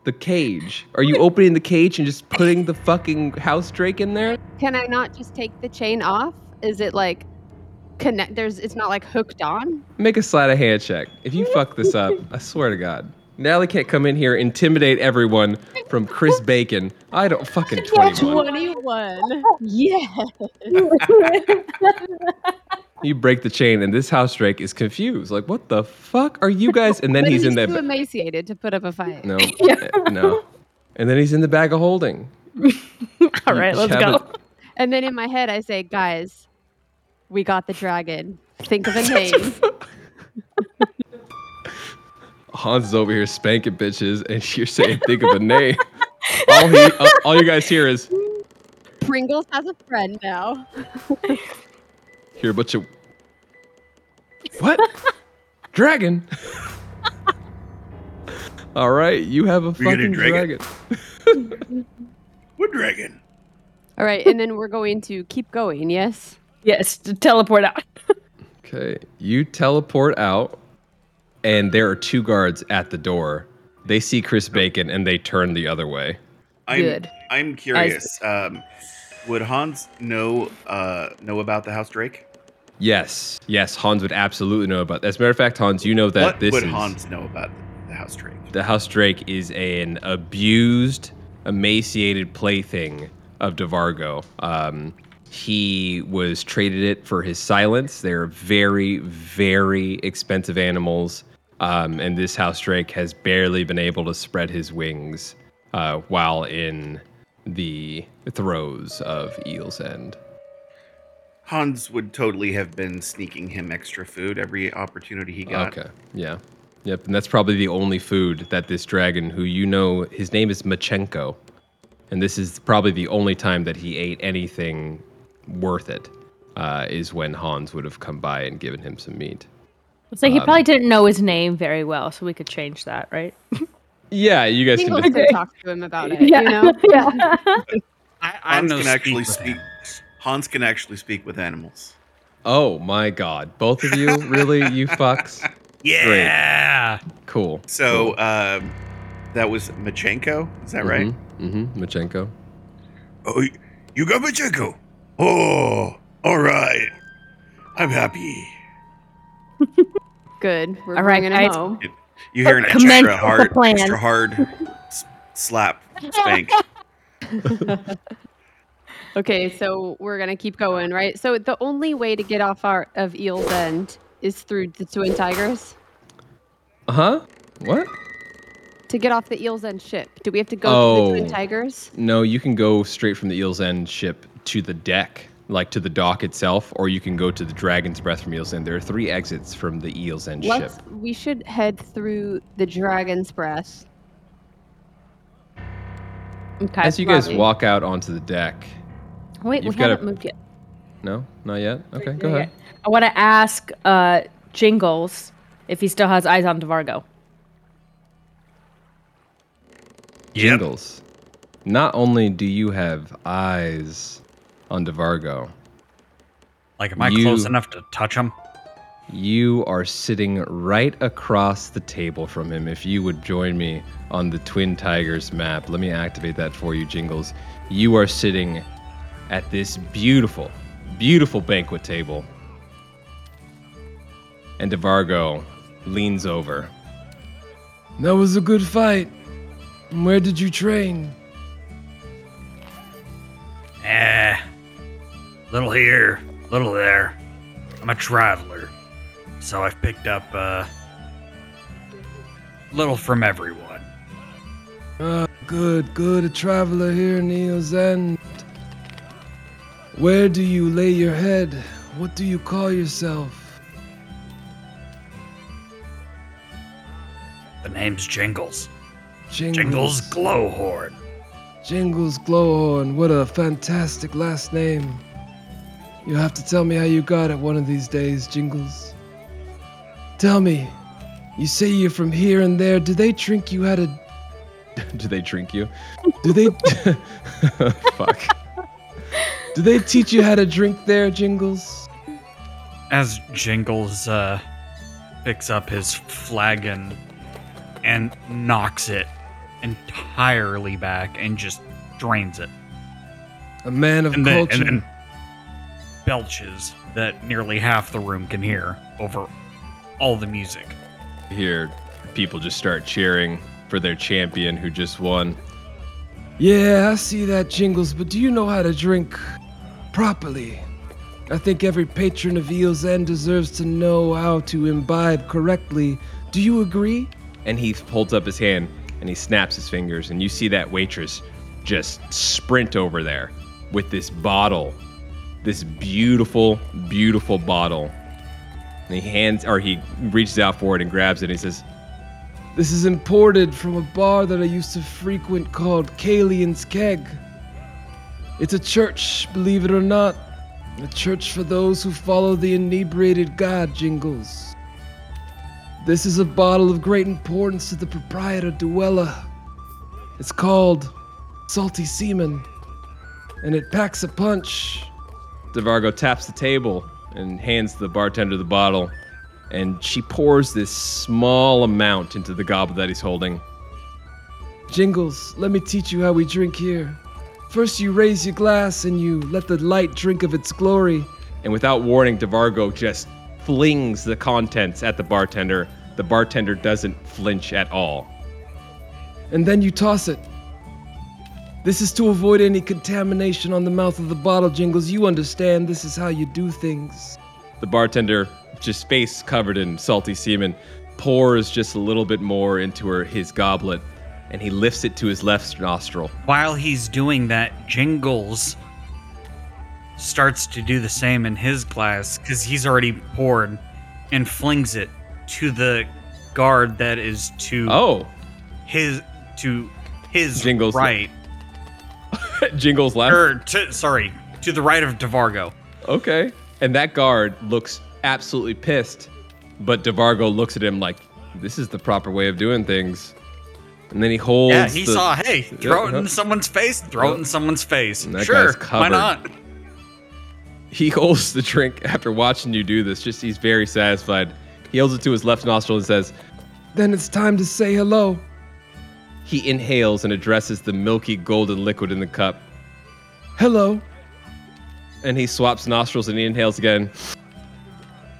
The cage. Are you opening the cage and just putting the fucking house drake in there? Can I not just take the chain off? Is it like connect? There's. It's not like hooked on. Make a sleight of hand check. If you fuck this up, I swear to God. Natalie can't come in here, intimidate everyone from Chris Bacon. I don't fucking 21. Twenty-one. Yeah. You break the chain, and this house drake is confused. Like, what the fuck are you guys? And then But he's in too that. emaciated to put up a fight. No, uh, no. And then he's in the bag of holding. All right, let's go. it- And then in my head, I say, guys, we got the dragon. Think of a name. Hans is over here spanking bitches, and you're saying, think of a name. all, he, all, all you guys hear is, Pringles has a friend now. hear a bunch of. What? Dragon? all right, you have a We got a fucking dragon. dragon. What dragon? All right, and then we're going to keep going, yes? Yes, to teleport out. Okay, you teleport out, and there are two guards at the door. They see Chris Bacon, and they turn the other way. I'm, Good. I'm curious. Um, would Hans know uh, know about the house drake? Yes, yes, Hans would absolutely know about. As a matter of fact, Hans, you know that what this would is Hans know about the house drake? the House Drake is an abused, emaciated plaything of DeVargo. Um, he was traded it for his silence. They're very, very expensive animals, um, and this House Drake has barely been able to spread his wings uh, while in the throes of Eel's End. Hans would totally have been sneaking him extra food every opportunity he got. Okay. Yeah. Yep. And that's probably the only food that this dragon, who you know, his name is Machenko, and this is probably the only time that he ate anything worth it, uh, is when Hans would have come by and given him some meat. So he Um, probably didn't know his name very well, so we could change that, right? Yeah, you guys can just. talk to him about it, you know? yeah. I, I Hans know can actually speak. Hans can actually speak with animals. Oh my God! Both of you, really, you fucks. Yeah. Cool. So um, that was Machenko. Is that right? Mm-hmm. Machenko. Oh, you got Machenko. Oh, all right. I'm happy. Good. We're All right, bringing him guys. home. You hear an Commence extra the hard, plan. extra hard s- slap spank. Okay, so we're gonna keep going, right? So the only way to get off our of Eel's End is through the Twin Tigers. Uh huh. What? To get off the Eel's End ship, do we have to go to the Twin Oh. Tigers? No, you can go straight from the Eel's End ship to the deck, like to the dock itself, or you can go to the Dragon's Breath from Eel's End. There are three exits from the Eel's End Let's. ship. We should head through the Dragon's Breath. Okay. As you guys Robbie. walk out onto the deck, Wait, we haven't moved yet. no, not yet. Okay, go Yeah, ahead. I want to ask uh, Jingles if he still has eyes on DeVargo. Yep. Jingles. Not only do you have eyes on DeVargo, Like, am I You- close enough to touch him? you are sitting right across the table from him. If you would join me on the Twin Tigers map, let me activate that for you, Jingles. You are sitting at this beautiful, beautiful banquet table. And DeVargo leans over. That was a good fight. Where did you train? Eh. Little here, little there. I'm a traveler. So I've picked up, uh. Little from everyone. Ah, good, good. A traveler here, Neil's End. Where do you lay your head? What do you call yourself? The name's Jingles. Jingles. Jingles Glowhorn. Jingles Glowhorn. What a fantastic last name. You'll have to tell me how you got it one of these days, Jingles. Tell me, you say you're from here and there. Do they drink you how to. Do they drink you? Do they. Fuck. Do they teach you how to drink there, Jingles? As Jingles, uh, picks up his flagon and knocks it entirely back and just drains it. A man of And then, culture. and then belches that nearly half the room can hear over all the music. You hear people just start cheering for their champion who just won. Yeah, I see that, Jingles, but do you know how to drink properly? I think every patron of Eel's End deserves to know how to imbibe correctly. Do you agree? And he holds up his hand and he snaps his fingers, and you see that waitress just sprint over there with this bottle, this beautiful, beautiful bottle. And he hands, or he reaches out for it and grabs it. And he says, This is imported from a bar that I used to frequent called Kalian's Keg. It's a church, believe it or not. A church for those who follow the inebriated god Jingles. This is a bottle of great importance to the proprietor Duella. It's called Salty Seaman, and it packs a punch. DeVargo taps the table and hands the bartender the bottle, and she pours this small amount into the goblet that he's holding. Jingles, let me teach you how we drink here. First, you raise your glass and you let the light drink of its glory. And without warning, DeVargo just flings the contents at the bartender. The bartender doesn't flinch at all. and then you toss it. This is to avoid any contamination on the mouth of the bottle, Jingles. You understand this is how you do things. The bartender, just face covered in salty semen, pours just a little bit more into her his goblet, and he lifts it to his left nostril. While he's doing that, Jingles starts to do the same in his glass because he's already poured and flings it to the guard that is to Oh, his to his Jingles- right Jingles left. or to, sorry to the right of DeVargo. Okay. And that guard looks absolutely pissed, but DeVargo looks at him like, this is the proper way of doing things. And then he holds. Yeah, he the- saw. Hey, throw it in someone's face. Throw it in someone's face. Sure, why not? He holds the drink after watching you do this. Just he's very satisfied. He holds it to his left nostril and says, Then it's time to say hello. He inhales and addresses the milky golden liquid in the cup. Hello. And he swaps nostrils and he inhales again.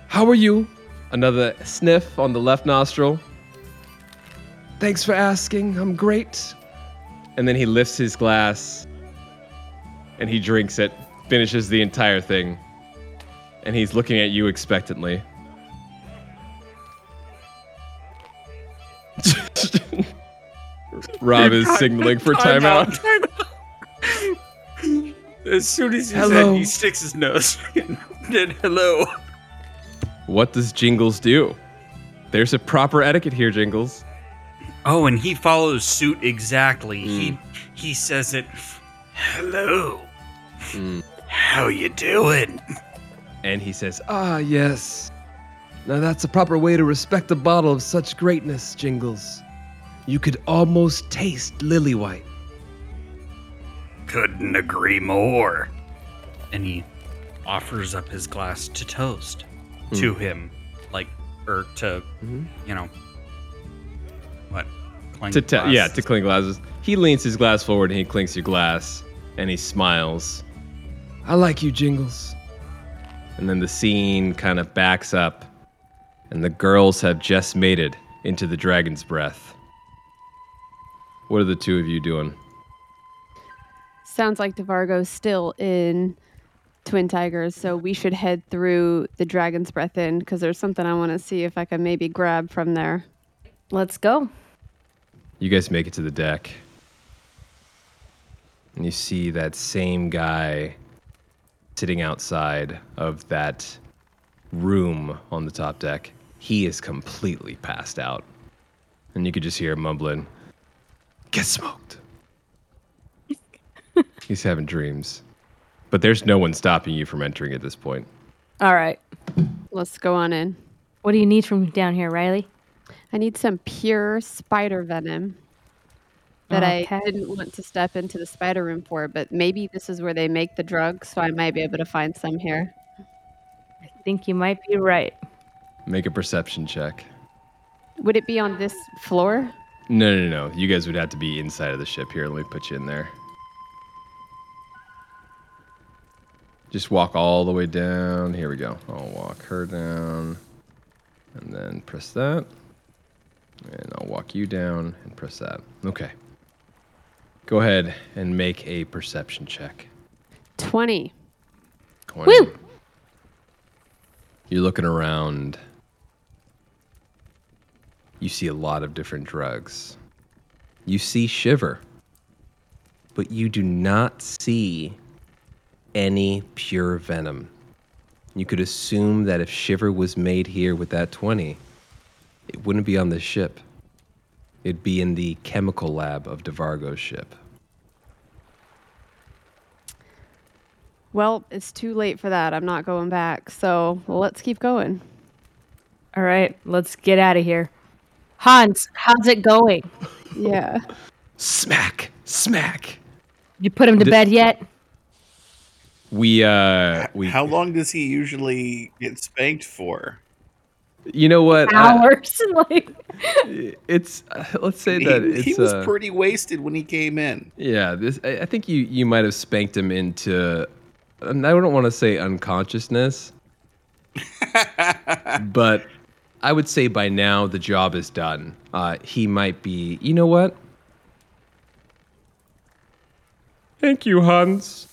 How are you? Another sniff on the left nostril. Thanks for asking. I'm great. And then he lifts his glass and he drinks it, finishes the entire thing. And he's looking at you expectantly. Rob is signaling for timeout. As soon as he Hello. said, he sticks his nose. Did hello. What does Jingles do? There's a proper etiquette here, Jingles. Oh, and he follows suit exactly. He he says it. Hello. Mm. How you doing? And he says, Ah, yes. Now that's a proper way to respect a bottle of such greatness, Jingles. You could almost taste lily white. Couldn't agree more. And he offers up his glass to toast to him, like or to Mhm. you know what? Clink to te- yeah, to clink glasses. He leans his glass forward and he clinks your glass and he smiles. I like you, Jingles. And then the scene kind of backs up and the girls have just mated into the dragon's breath. What are the two of you doing? Sounds like DeVargo's still in Twin Tigers, so we should head through the Dragon's Breath Inn because there's something I want to see if I can maybe grab from there. Let's go. You guys make it to the deck. And you see that same guy sitting outside of that room on the top deck. He is completely passed out. And you could just hear him mumbling, Get smoked. He's having dreams. But there's no one stopping you from entering at this point. All right. Let's go on in. What do you need from down here, Riley? I need some pure spider venom that Okay. I didn't want to step into the spider room for, but maybe this is where they make the drugs, so I might be able to find some here. I think you might be right. Make a perception check. Would it be on this floor? No, no, no. You guys would have to be inside of the ship. Here, let me put you in there. Just walk all the way down. Here we go. I'll walk her down. And then press that. And I'll walk you down and press that. Okay. Go ahead and make a perception check. 20. 20. Woo! You're looking around. You see a lot of different drugs. You see Shiver. But you do not see any pure venom. You could assume that if Shiver was made here with that 20, it wouldn't be on the ship. It'd be in the chemical lab of DeVargo's ship. Well, it's too late for that. I'm not going back. So let's keep going. All right, let's get out of here. Hans, how's it going? Yeah. Smack! Smack! You put him to Di- bed yet? We, uh, we, How long does he usually get spanked for? you know what? I- Hours. like, it's uh, let's say He, that it's he was uh, pretty wasted when he came in. yeah this I, I think you you might have spanked him into and i don't want to say unconsciousness but i would say by now the job is done uh he might be you know what Thank you, Hans.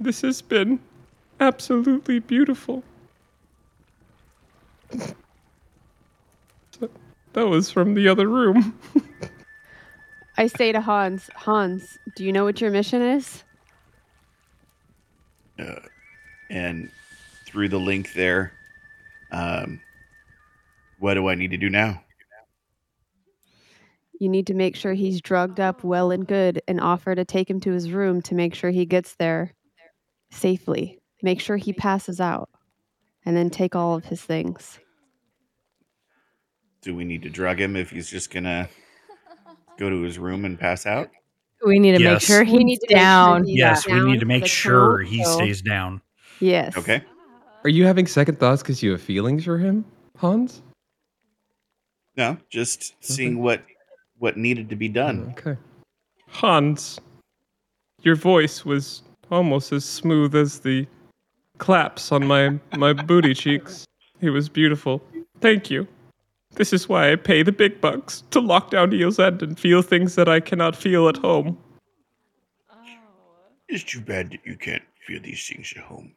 This has been absolutely beautiful. That was from the other room. I say to Hans, Hans, do you know what your mission is? and through the link there, um, what do I need to do now? You need to make sure he's drugged up well and good and offer to take him to his room to make sure he gets there safely. Make sure he passes out and then take all of his things. Do we need to drug him if he's just gonna go to his room and pass out? we need to make sure We he's need to make sure down. Yes, we need to make the sure count, he so- stays down. Yes. Okay. are you having second thoughts because you have feelings for him hans No, just seeing what what needed to be done. Mm, okay Hans, your voice was almost as smooth as the claps on my, my booty cheeks. It was beautiful. Thank you. This is why I pay the big bucks to lock down Eel's End and feel things that I cannot feel at home. Oh. It's too bad that you can't feel these things at home.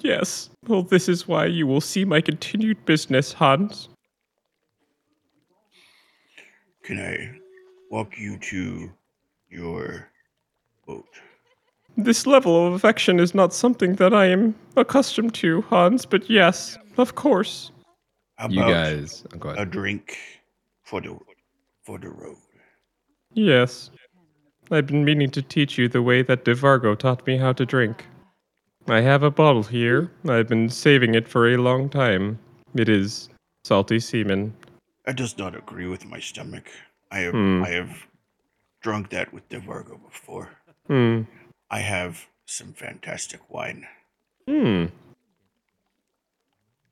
Yes, well, this is why you will see my continued business, Hans. Can I walk you to your boat? This level of affection is not something that I am accustomed to, Hans, but yes, of course. How you guys oh, go a drink for the for the road? Yes. I've been meaning to teach you the way that DeVargo taught me how to drink. I have a bottle here. I've been saving it for a long time. It is salty semen. That does not agree with my stomach. I have Hmm. I have drunk that with DeVargo before. Hmm. I have some fantastic wine. Hmm.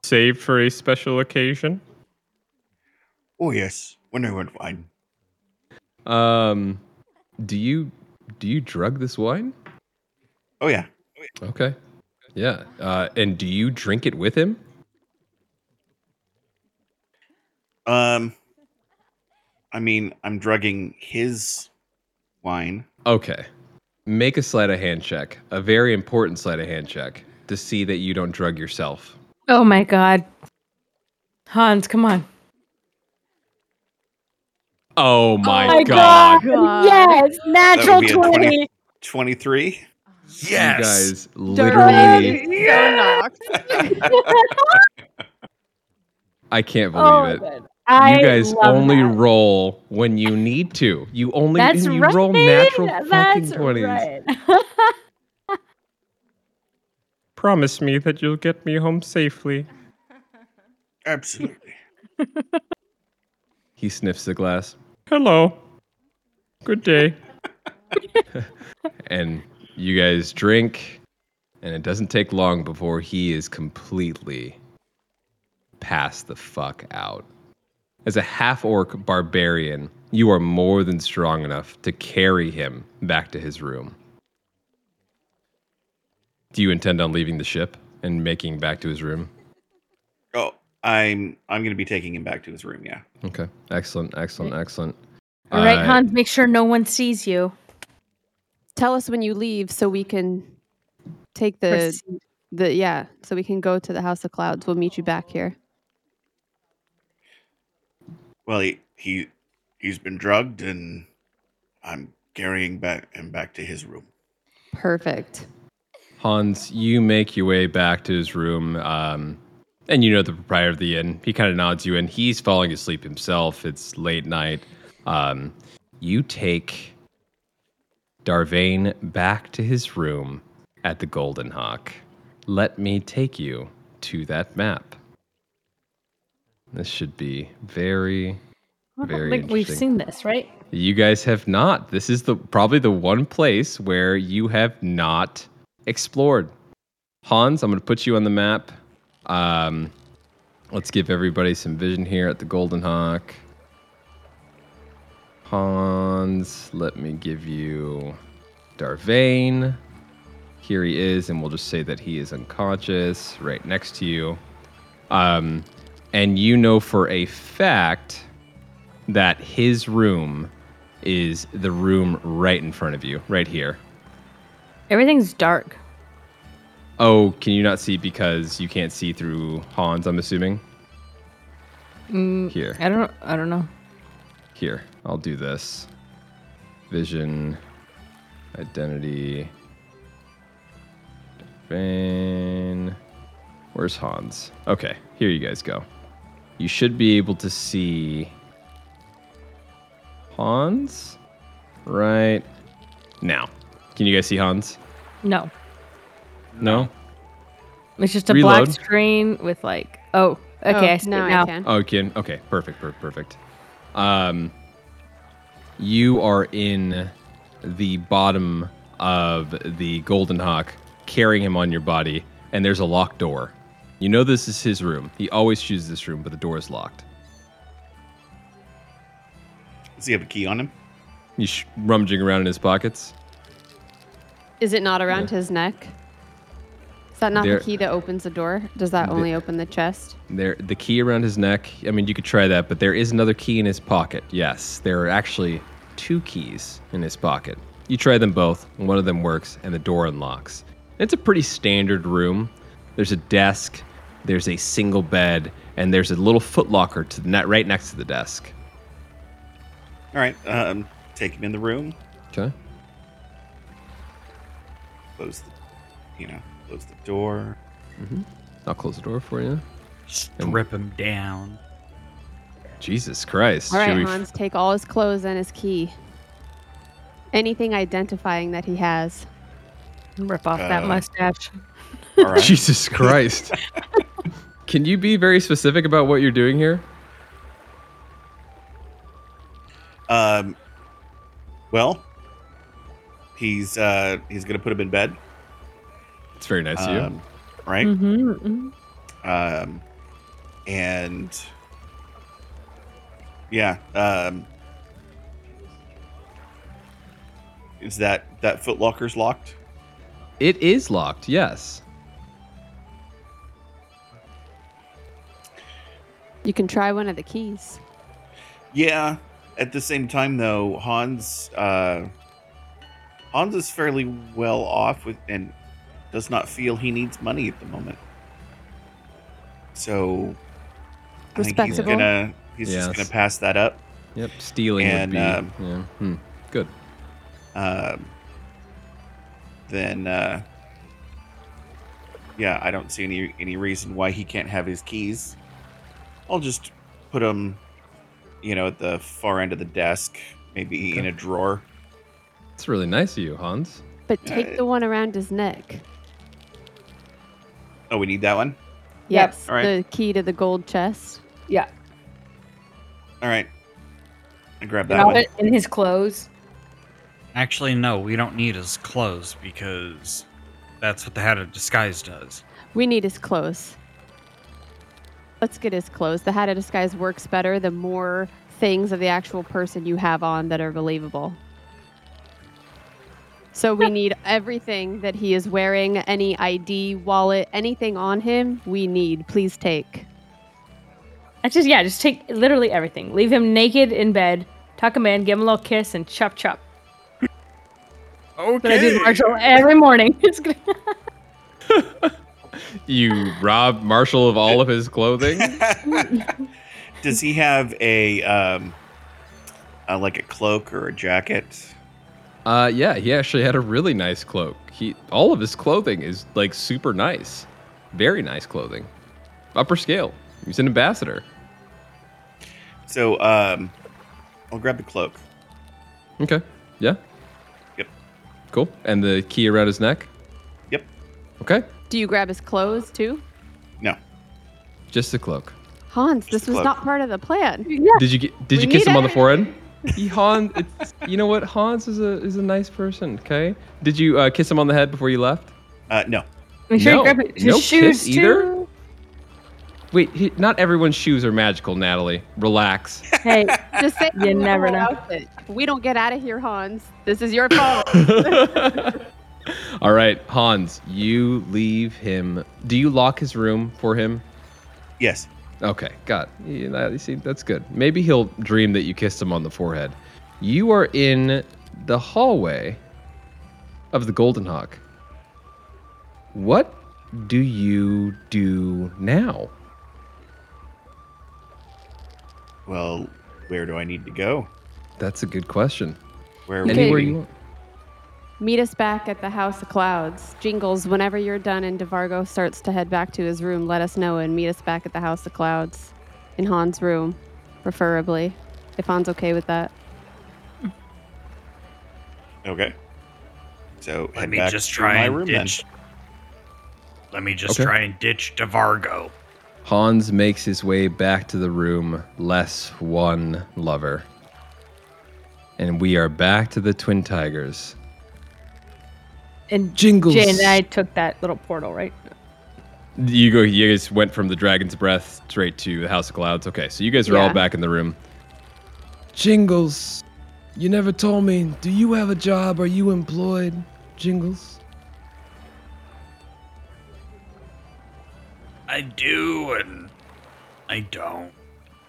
Saved for a special occasion? Oh yes, when I went wine. um do you do you drug this wine Oh yeah. okay yeah uh and do you drink it with him Um I mean, I'm drugging his wine. Okay. Make a sleight of hand check, a very important sleight of hand check to see that you don't drug yourself. Oh my god. Hans, come on. Oh my, my god. God. Yes, natural be a 20. 20. 23? You guys literally it. So knocked. I can't Oh, believe it. Good. I you guys only that. roll when you need to. You only That's you right. roll natural That's fucking 20s. right. Promise me that you'll get me home safely. Absolutely. He sniffs the glass Hello. Good day. and you guys drink and it doesn't take long before he is completely passed the fuck out. As a half orc barbarian, you are more than strong enough to carry him back to his room. Do you intend on leaving the ship and making back to his room? Oh, I'm I'm gonna be taking him back to his room. Yeah. Okay. Excellent. Excellent. Excellent. All right, Uh, Hans, make sure no one sees you. Tell us when you leave so we can take the Proceed. the yeah, so we can go to the House of Clouds. We'll meet you back here. Well, he he he's been drugged, and I'm carrying back him back to his room. Perfect. Hans, you make your way back to his room, um, and you know the proprietor of the inn. He kind of nods you in. He's falling asleep himself. It's late night. Um, you take Darvain back to his room at the Golden Hawk. Let me take you to that map. This should be very, I don't very think we've seen this, right? You guys have not. This is the probably the one place where you have not explored. Hans, I'm going to put you on the map. Um, let's give everybody some vision here at the Golden Hawk. Hans, let me give you Darvain. Here he is, and we'll just say that he is unconscious right next to you. Um, and you know for a fact that his room is the room right in front of you, right here. Everything's dark. Oh, can you not see because you can't see through Hans? I'm assuming. Mm, Here, I don't. I don't know. here. I'll do this. Vision, identity. Vein. Where's Hans? Okay, here you guys go. You should be able to see Hans right now. Can you guys see Hans? No, No. it's just a black screen with like. Oh, okay. Oh, I see now now. I can. Oh, can. Okay, perfect, perfect, perfect. Um, you are in the bottom of the Golden Hawk, carrying him on your body, and there's a locked door. You know this is his room. He always chooses this room, but the door is locked. Does he have a key on him? He's sh- rummaging around in his pockets. Is it not around his neck? Is that not There- the key that opens the door? Does that The- only open the chest? There, the key around his neck. I mean, you could try that, but there is another key in his pocket. Yes, there are actually two keys in his pocket. You try them both, one of them works, and the door unlocks. It's a pretty standard room. There's a desk, there's a single bed, and there's a little footlocker to the net right next to the desk. All right. Um, take him in the room. Okay. Close the, you know, close the door. I'll close the door for you. Strip him down. Jesus Christ. All Should right, we- Hans, take all his clothes and his key. Anything identifying that he has. Rip off that Uh, mustache. All right. Jesus Christ. Can you be very specific about what you're doing here? Um. Well, he's uh he's gonna put him in bed. It's very nice of you. Um, right. Mm-hmm, Um, and yeah. Um. Is that that footlocker's locked? It is locked, yes. You can try one of the keys. Yeah. At the same time, though, Hans uh, Hans is fairly well off with and does not feel he needs money at the moment. So I think he's gonna he's just gonna pass that up. Yep, stealing And, would be. um, yeah. Hmm. Good. Um, then uh, yeah, I don't see any any reason why he can't have his keys. I'll just put them, you know, at the far end of the desk, maybe in a drawer. It's really nice of you, Hans. But take Uh, the one around his neck. Oh, we need that one. Yep. Yes, All right. the key to the gold chest. Yeah. All right, I grab that Drop one. in his clothes. Actually, no, we don't need his clothes because that's what the hat of disguise does. We need his clothes. Let's get his clothes. The hat of disguise works better the more things of the actual person you have on that are believable. So we need everything that he is wearing, any ID, wallet, anything on him, we need. Please take. I just yeah, just take literally everything. Leave him naked in bed, tuck him in, give him a little kiss, and chop chop. But I do Marshall every morning. It's gonna- You rob Marshall of all of his clothing? Does he have a um, uh, like a cloak or a jacket? Uh, yeah, he actually had a really nice cloak. He all of his clothing is like super nice, very nice clothing, upper scale. He's an ambassador. So um, I'll grab the cloak. Okay. Yeah. Yep. Cool. And the key around his neck. Yep. Okay. Do you grab his clothes too? No. Just the cloak. Hans, this Just was cloak. not part of the plan. Did you get? Did We you kiss need him on the forehead? He, Hans, it's, you know what? Hans is a is a nice person. Okay. Did you uh, kiss him on the head before you left? Uh, no. Make sure No, you grab his no shoes kiss either? too. Wait, he, not everyone's shoes are magical, Natalie. Relax. Hey, Just say You never know. We don't get out of here, Hans. This is your fault. All right, Hans, you leave him. Do you lock his room for him? Yes. Okay, got. You, see, that's good. Maybe he'll dream that you kissed him on the forehead. You are in the hallway of the Golden Hawk. What do you do now? Well, where do I need to go? That's a good question. Where? Okay. Anywhere you want. Meet us back at the House of Clouds. Jingles, whenever you're done and DeVargo starts to head back to his room, let us know and meet us back at the House of Clouds. In Hans' room, preferably. If Hans okay with that. Okay. So Let head me back just try my and room ditch. Let me just Okay. try and ditch DeVargo. Hans makes his way back to the room, less one lover. And we are back to the Twin Tigers. And Jingles. Jay and I took that little portal, right? You go. You guys went from the Dragon's Breath straight to the House of Clouds. Okay, so you guys are all back in the room. Jingles, you never told me. Do you have a job? Are you employed, Jingles? I do and I don't.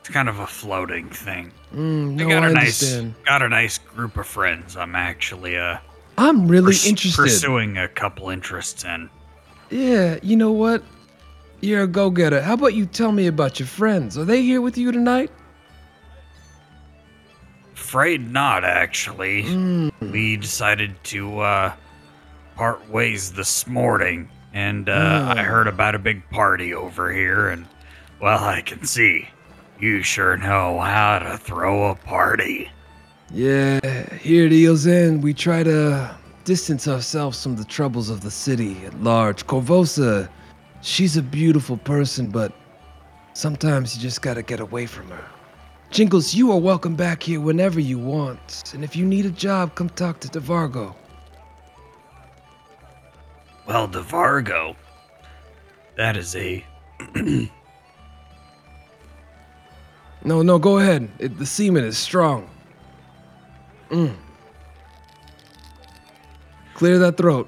It's kind of a floating thing. Mm, I got I a nice understand. got a nice group of friends. I'm actually uh I'm really purs- interested. pursuing a couple interests in. Yeah, you know what? You're a go-getter. How about you tell me about your friends? Are they here with you tonight? Afraid not, actually. Mm. We decided to uh part ways this morning, and uh, I Oh. heard about a big party over here, and well, I can see you sure know how to throw a party. Yeah, here at Eel's End, we try to distance ourselves from the troubles of the city at large. Korvosa, she's a beautiful person, but sometimes you just gotta get away from her. Jingles, you are welcome back here whenever you want. And if you need a job, come talk to DeVargo. Well, DeVargo, that is a No, no, go ahead. It, the semen is strong. Mm. Clear that throat.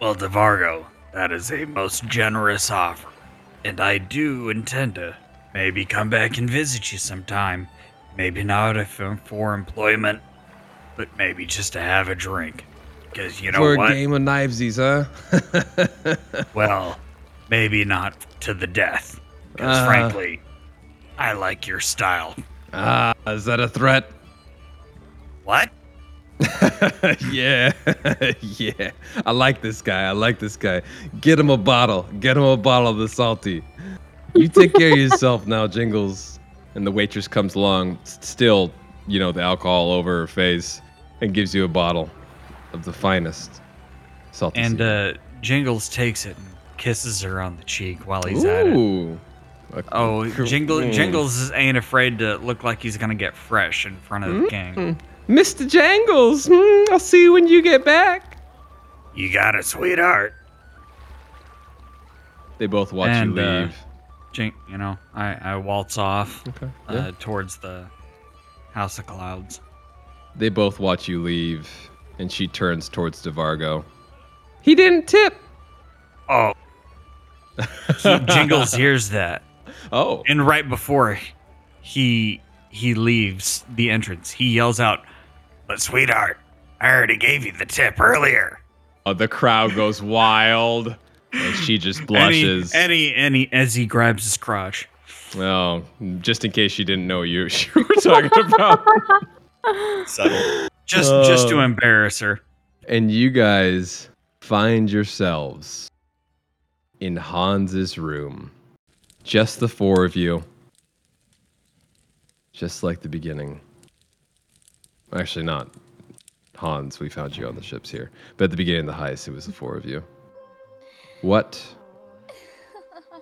well, DeVargo, that is a most generous offer, and I do intend to maybe come back and visit you sometime. Maybe not if I'm for employment, but maybe just to have a drink. Because you know For what? a game of knivesies, huh? Well, maybe not to the death. Because Uh. frankly, I like your style. ah, is that a threat? What? yeah, yeah. I like this guy. I like this guy. Get him a bottle. Get him a bottle of the salty. You take care of yourself now, Jingles. And the waitress comes along, still, you know, the alcohol over her face, and gives you a bottle of the finest salty. And uh, Jingles takes it and kisses her on the cheek while he's at it. Ooh. Oh, cr- Jingle. Jingles ain't afraid to look like he's gonna get fresh in front of the king. Mr. Jangles, hmm, I'll see you when you get back. You got it, sweetheart. They both watch And, you uh, leave. Jing, you know, I, I waltz off Okay. uh, yeah. towards the House of Clouds. They both watch you leave, and she turns towards DeVargo. He didn't tip. Oh. He, Jingles hears that. Oh. And right before he he leaves the entrance, he yells out, But sweetheart, I already gave you the tip earlier. Oh, the crowd goes wild, and she just blushes. And he, and as he grabs his crotch. oh, just in case she didn't know you, you were talking about. Subtle. Just uh, just to embarrass her. and you guys find yourselves in Hans's room. Just the four of you. Just like the beginning. Actually, not Hans. We found you on the ships here. But at the beginning of the heist, it was the four of you. What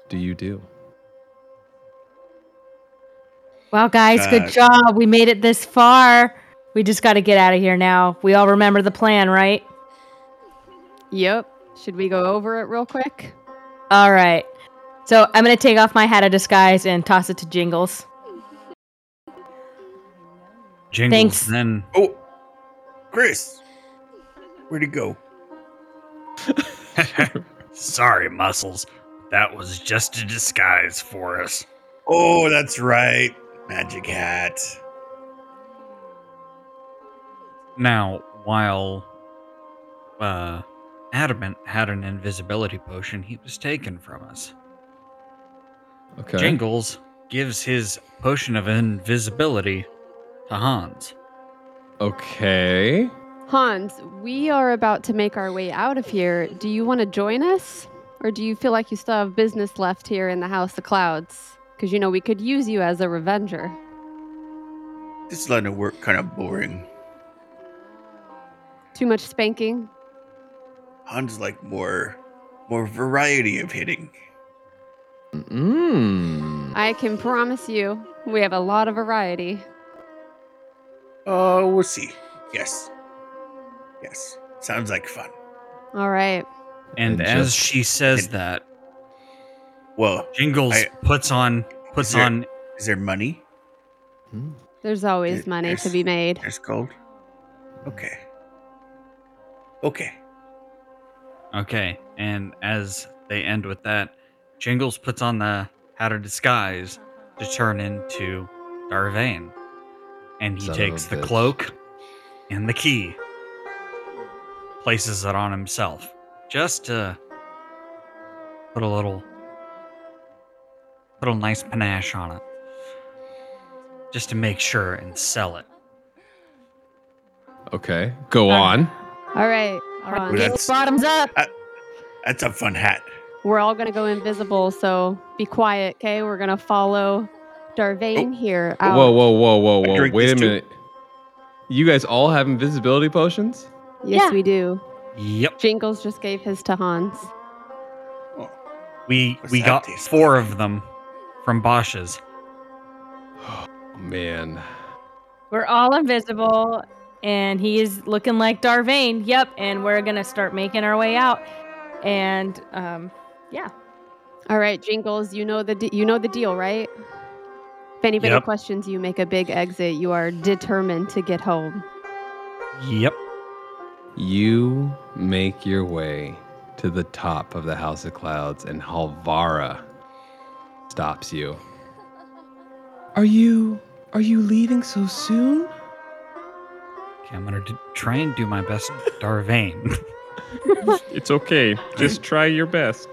do you do? Wow, guys, Uh, good job. We made it this far. We just got to get out of here now. We all remember the plan, right? Yep. Should we go over it real quick? All right. So I'm going to take off my hat of disguise and toss it to Jingles. Jingles Thanks. then Oh, Chris, where'd he go? Sorry, muscles. That was just a disguise for us. Oh, that's right. Magic hat. Now, while uh Adamant had an invisibility potion, he was taken from us. Okay. Jingles gives his potion of invisibility to Hans. Okay. Hans, we are about to make our way out of here. Do you want to join us? Or do you feel like you still have business left here in the House of Clouds? Because, you know, we could use you as a revenger. This line of work kind of boring. Too much spanking? Hans like more, more variety of hitting. Mm. I can promise you, we have a lot of variety. Oh, we'll see. Yes. Yes. Sounds like fun. All right. And And as just- she says and- that, Well, Jingles I- puts on puts Is there- on is there money? Hmm. There's always There- money to be made. There's gold. Okay. Okay. Okay, and as they end with that, Jingles puts on the hat of disguise to turn into Darvain. And he Son takes the bitch. cloak and the key, places it on himself, just to put a little, put a nice panache on it, just to make sure and sell it. Okay. Go on. All right. All right, Hans. That's- bottoms up. That's a fun hat. We're all going to go invisible, so be quiet, okay? We're going to follow Darvain here out. Whoa, whoa, whoa, whoa, whoa. Wait a these too. minute. You guys all have invisibility potions? Yes, Yeah. we do. Yep, Jingles just gave his to Hans. we What's we got taste four like? of them from Bosch's. Oh, man. We're all invisible, and he is looking like Darvain. Yep, and we're gonna start making our way out. And um, yeah, All right, Jingles, you know the de- you know the deal, right? If anybody Yep. questions you, make a big exit. You are determined to get home. Yep. You make your way to the top of the House of Clouds, and Halvara stops you. Are you are you leaving so soon? Okay, I'm gonna d- try and do my best, Darvain. It's okay. Just try your best.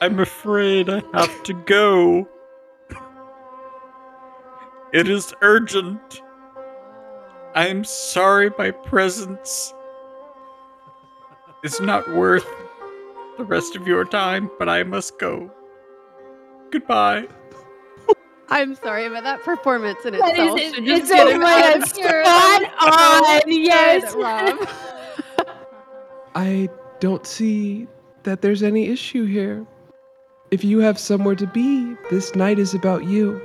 I'm afraid I have to go. It is urgent. I'm sorry my presence is not worth the rest of your time, but I must go. Goodbye. I'm sorry, about that performance in That itself is- should it's get so him out of here. spot That on, yes. Rob. I don't see that there's any issue here. If you have somewhere to be, this night is about you.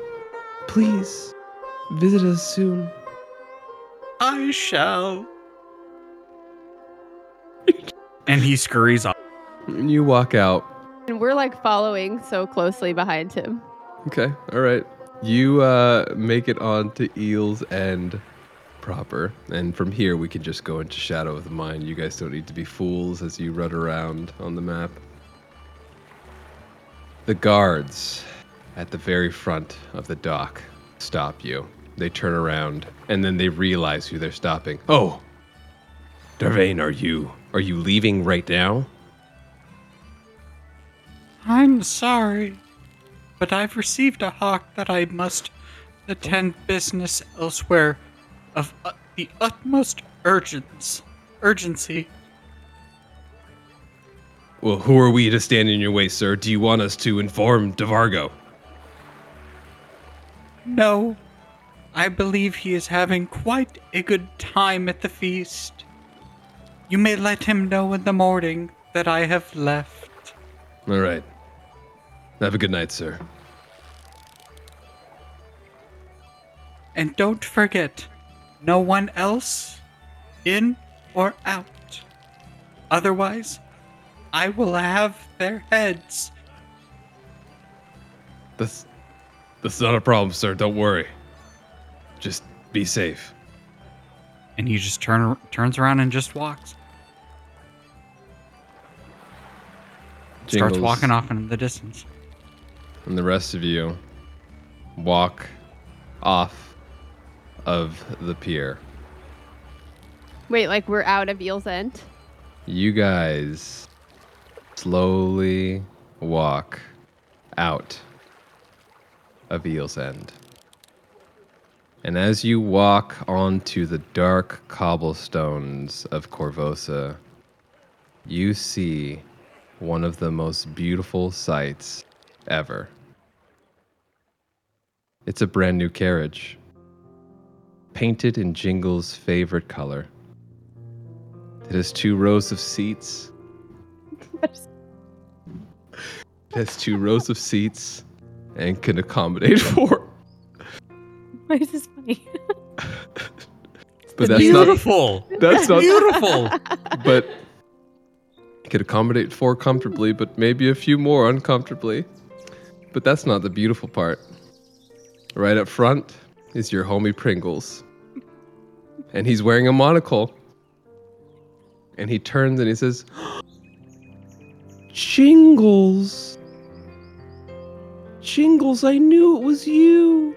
Please visit us soon. I shall. and he scurries off. And you walk out. And we're like following so closely behind him. Okay, all right. You uh, make it on to Eel's End proper, and from here we can just go into Shadow of the Mind. You guys don't need to be fools as you run around on the map. The guards at the very front of the dock stop you. They turn around, and then they realize who they're stopping. Oh, Darvain, are you are you leaving right now? I'm sorry, but I've received a hawk that I must attend business elsewhere of uh, the utmost urgence, urgency. Well, who are we to stand in your way, sir? Do you want us to inform DeVargo? No, I believe he is having quite a good time at the feast. You may let him know in the morning that I have left. All right. Have a good night, sir. And don't forget, no one else in or out. Otherwise, I will have their heads. That's that's not a problem, sir. Don't worry. Just be safe. And he just turn turns around and just walks. Starts walking off into the distance. And the rest of you walk off of the pier. Wait, like we're out of Eel's End? You guys slowly walk out of Eel's End. And as you walk onto the dark cobblestones of Korvosa, you see one of the most beautiful sights ever. It's a brand new carriage, painted in Jingle's favorite color. It has two rows of seats. It has two rows of seats and can accommodate four. Why is this funny? But that's not Beautiful. that's not Beautiful. but it could accommodate four comfortably, but maybe a few more uncomfortably. But that's not the beautiful part. Right up front is your homie Pringles. And he's wearing a monocle. And he turns and he says, Jingles. Jingles, I knew it was you.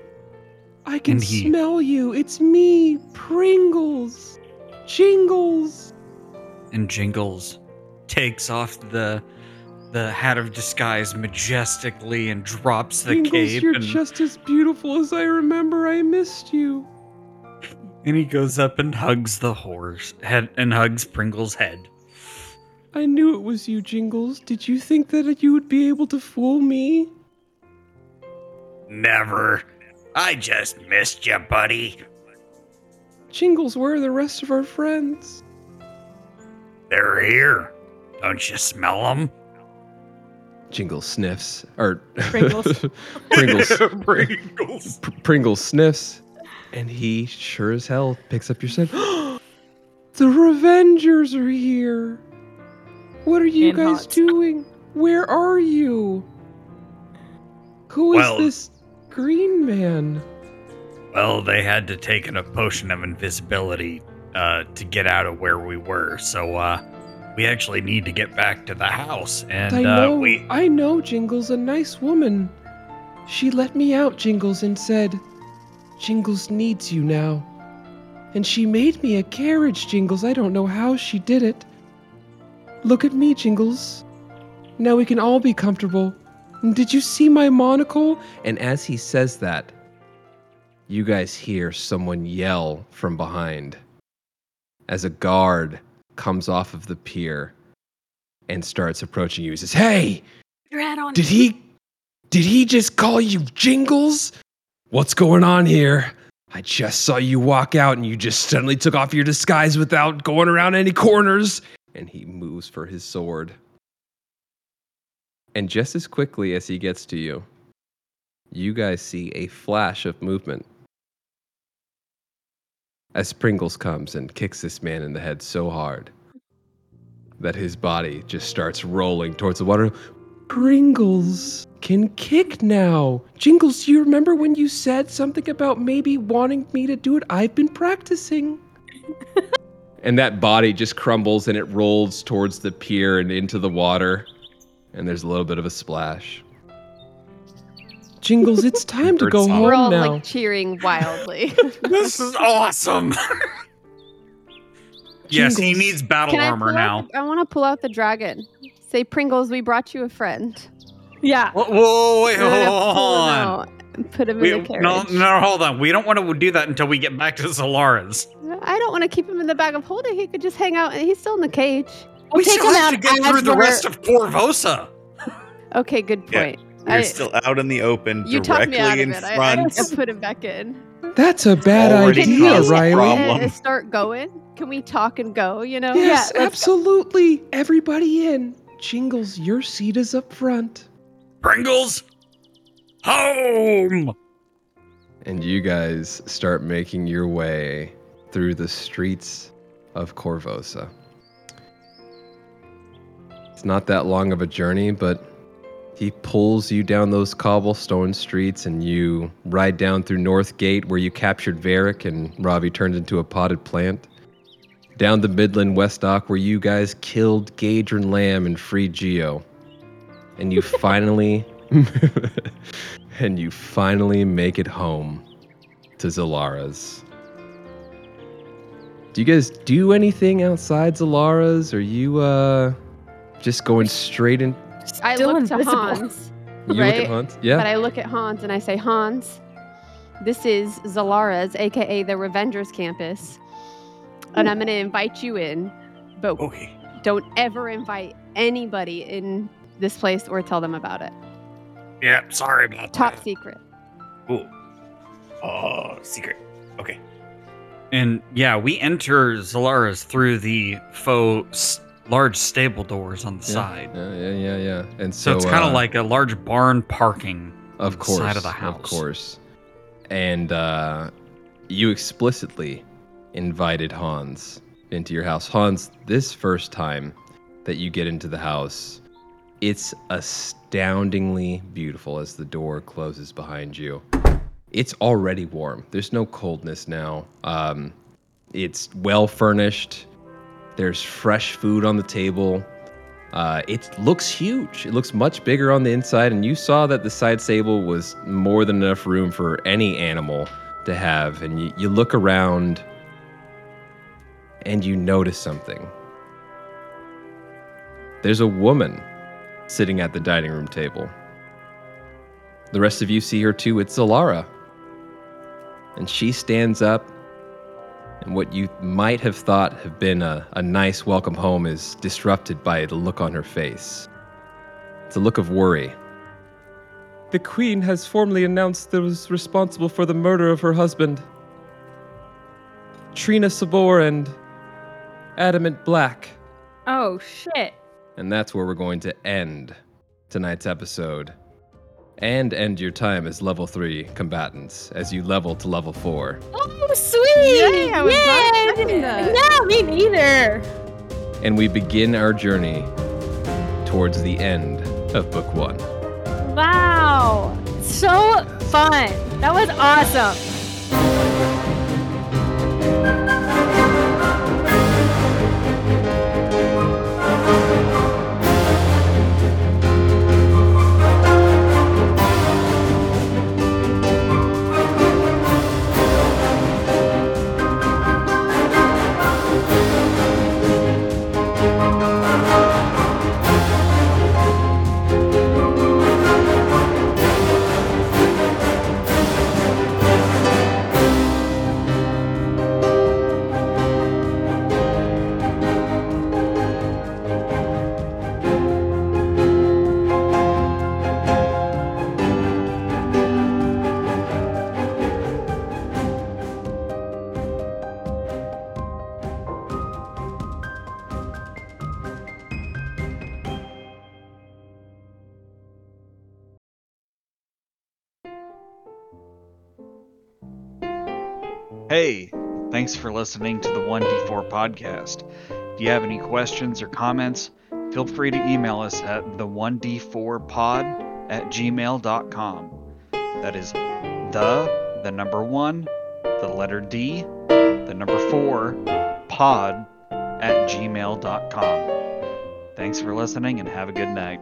I can he- smell you. It's me, Pringles. Jingles. and Jingles takes off the the hat of disguise majestically and drops the Jingles, cape you're and, just as beautiful as I remember. I missed you. and he goes up and hugs the horse head and hugs Pringle's head. I knew it was you, Jingles. Did you think that you would be able to fool me? Never. I just missed you, buddy. Jingles, where are the rest of our friends? They're here. Don't you smell them? Jingles sniffs, or Pringles. Pringles, Pringles. Pr- Pringles sniffs, and he sure as hell picks up your scent. the Revengers are here. What are you And guys hot. doing? Where are you? Who is Well- this green man? Well, they had to take in a potion of invisibility uh, to get out of where we were, so uh, we actually need to get back to the house. And I uh, know, we I know Jingles, a nice woman. She let me out, Jingles, and said, Jingles needs you now. And she made me a carriage, Jingles. I don't know how she did it. Look at me, Jingles. Now we can all be comfortable. Did you see my monocle? And as he says that, you guys hear someone yell from behind as a guard comes off of the pier and starts approaching you. He says, Hey, Your hat on. did he did he just call you Jingles? What's going on here? I just saw you walk out and you just suddenly took off your disguise without going around any corners. And he moves for his sword. And just as quickly as he gets to you, you guys see a flash of movement. As Pringles comes and kicks this man in the head so hard. that his body just starts rolling towards the water. Pringles can kick now. Jingles, do you remember when you said something about maybe wanting me to do it? I've been practicing. and that body just crumbles and it rolls towards the pier and into the water. And there's a little bit of a splash. Jingles, it's time to Bird go song. We're all now. like cheering wildly. This is awesome. yes, he needs battle Can I armor pull now. out the- I want to pull out the dragon. Say, Pringles, we brought you a friend. Yeah. Whoa, whoa, wait, I'm hold gonna pull him on. out and Put him We, in the carriage. no, no, hold on. We don't want to do that until we get back to Zalara's. I don't want to keep him in the bag of holding. He could just hang out. and He's still in the cage. We'll we take still have out to get through the we're- rest of Korvosa. Okay, good Yeah, point. We're I- still out in the open, you talked directly me out in of it. I, I have to put him back in. That's a bad Already idea, caused a Riley. problem. Uh, start going. Can we talk and go? You know? Yes, Yeah, let's go. absolutely. Everybody in. Jingles, your seat is up front. Pringles, home. And you guys start making your way through the streets of Korvosa. Not that long of a journey, but he pulls you down those cobblestone streets and you ride down through North Gate where you captured Varric and Ravi turned into a potted plant. Down the Midland West Dock where you guys killed Gaedren Lamm and freed Geo. And you finally and you finally make it home to Zalara's. Do you guys do anything outside Zalara's? Are you uh just going straight in? I Still look to. Hans, You look Right, at Hunt? Yeah. but I look at Hans and I say, Hans, this is Zalara's, aka the Revengers campus, and I'm going to invite you in, but Okay. don't ever invite anybody in this place or tell them about it. Yeah, sorry about Top that. Top secret. Cool. Oh, uh, secret. Okay. And yeah, we enter Zalara's through the faux s- large stable doors on the Yeah. side. Yeah, yeah, yeah, yeah. And So, so, it's kind of uh, like a large barn parking of course, side of the house. Of course. And uh, you explicitly invited Hans into your house. Hans, this first time that you get into the house, it's astoundingly beautiful as the door closes behind you. It's already warm. There's no coldness now. Um, it's well furnished. There's fresh food on the table. Uh, it looks huge. It looks much bigger on the inside, and you saw that the side stable was more than enough room for any animal to have. And you, you look around and you notice something. There's a woman sitting at the dining room table. The rest of you see her too. It's Zalara. And she stands up, and what you might have thought have been a, a nice welcome home is disrupted by the look on her face. It's a look of worry. The Queen has formally announced those responsible for the murder of her husband. Trinia Sabor and Adamant Black. Oh shit. And that's where we're going to end tonight's episode. And end your time as level 3 combatants as you level to level 4. Oh sweet. Yay, I was not that. No, me neither. And we begin our journey towards the end of book 1. Wow. So fun. That was awesome. Hey, thanks for listening to the 1d4 podcast. If you have any questions or comments, feel free to email us at the1d4pod at gmail.com. That is the, the number one, the letter D, the number four, pod at gmail.com. Thanks for listening and have a good night.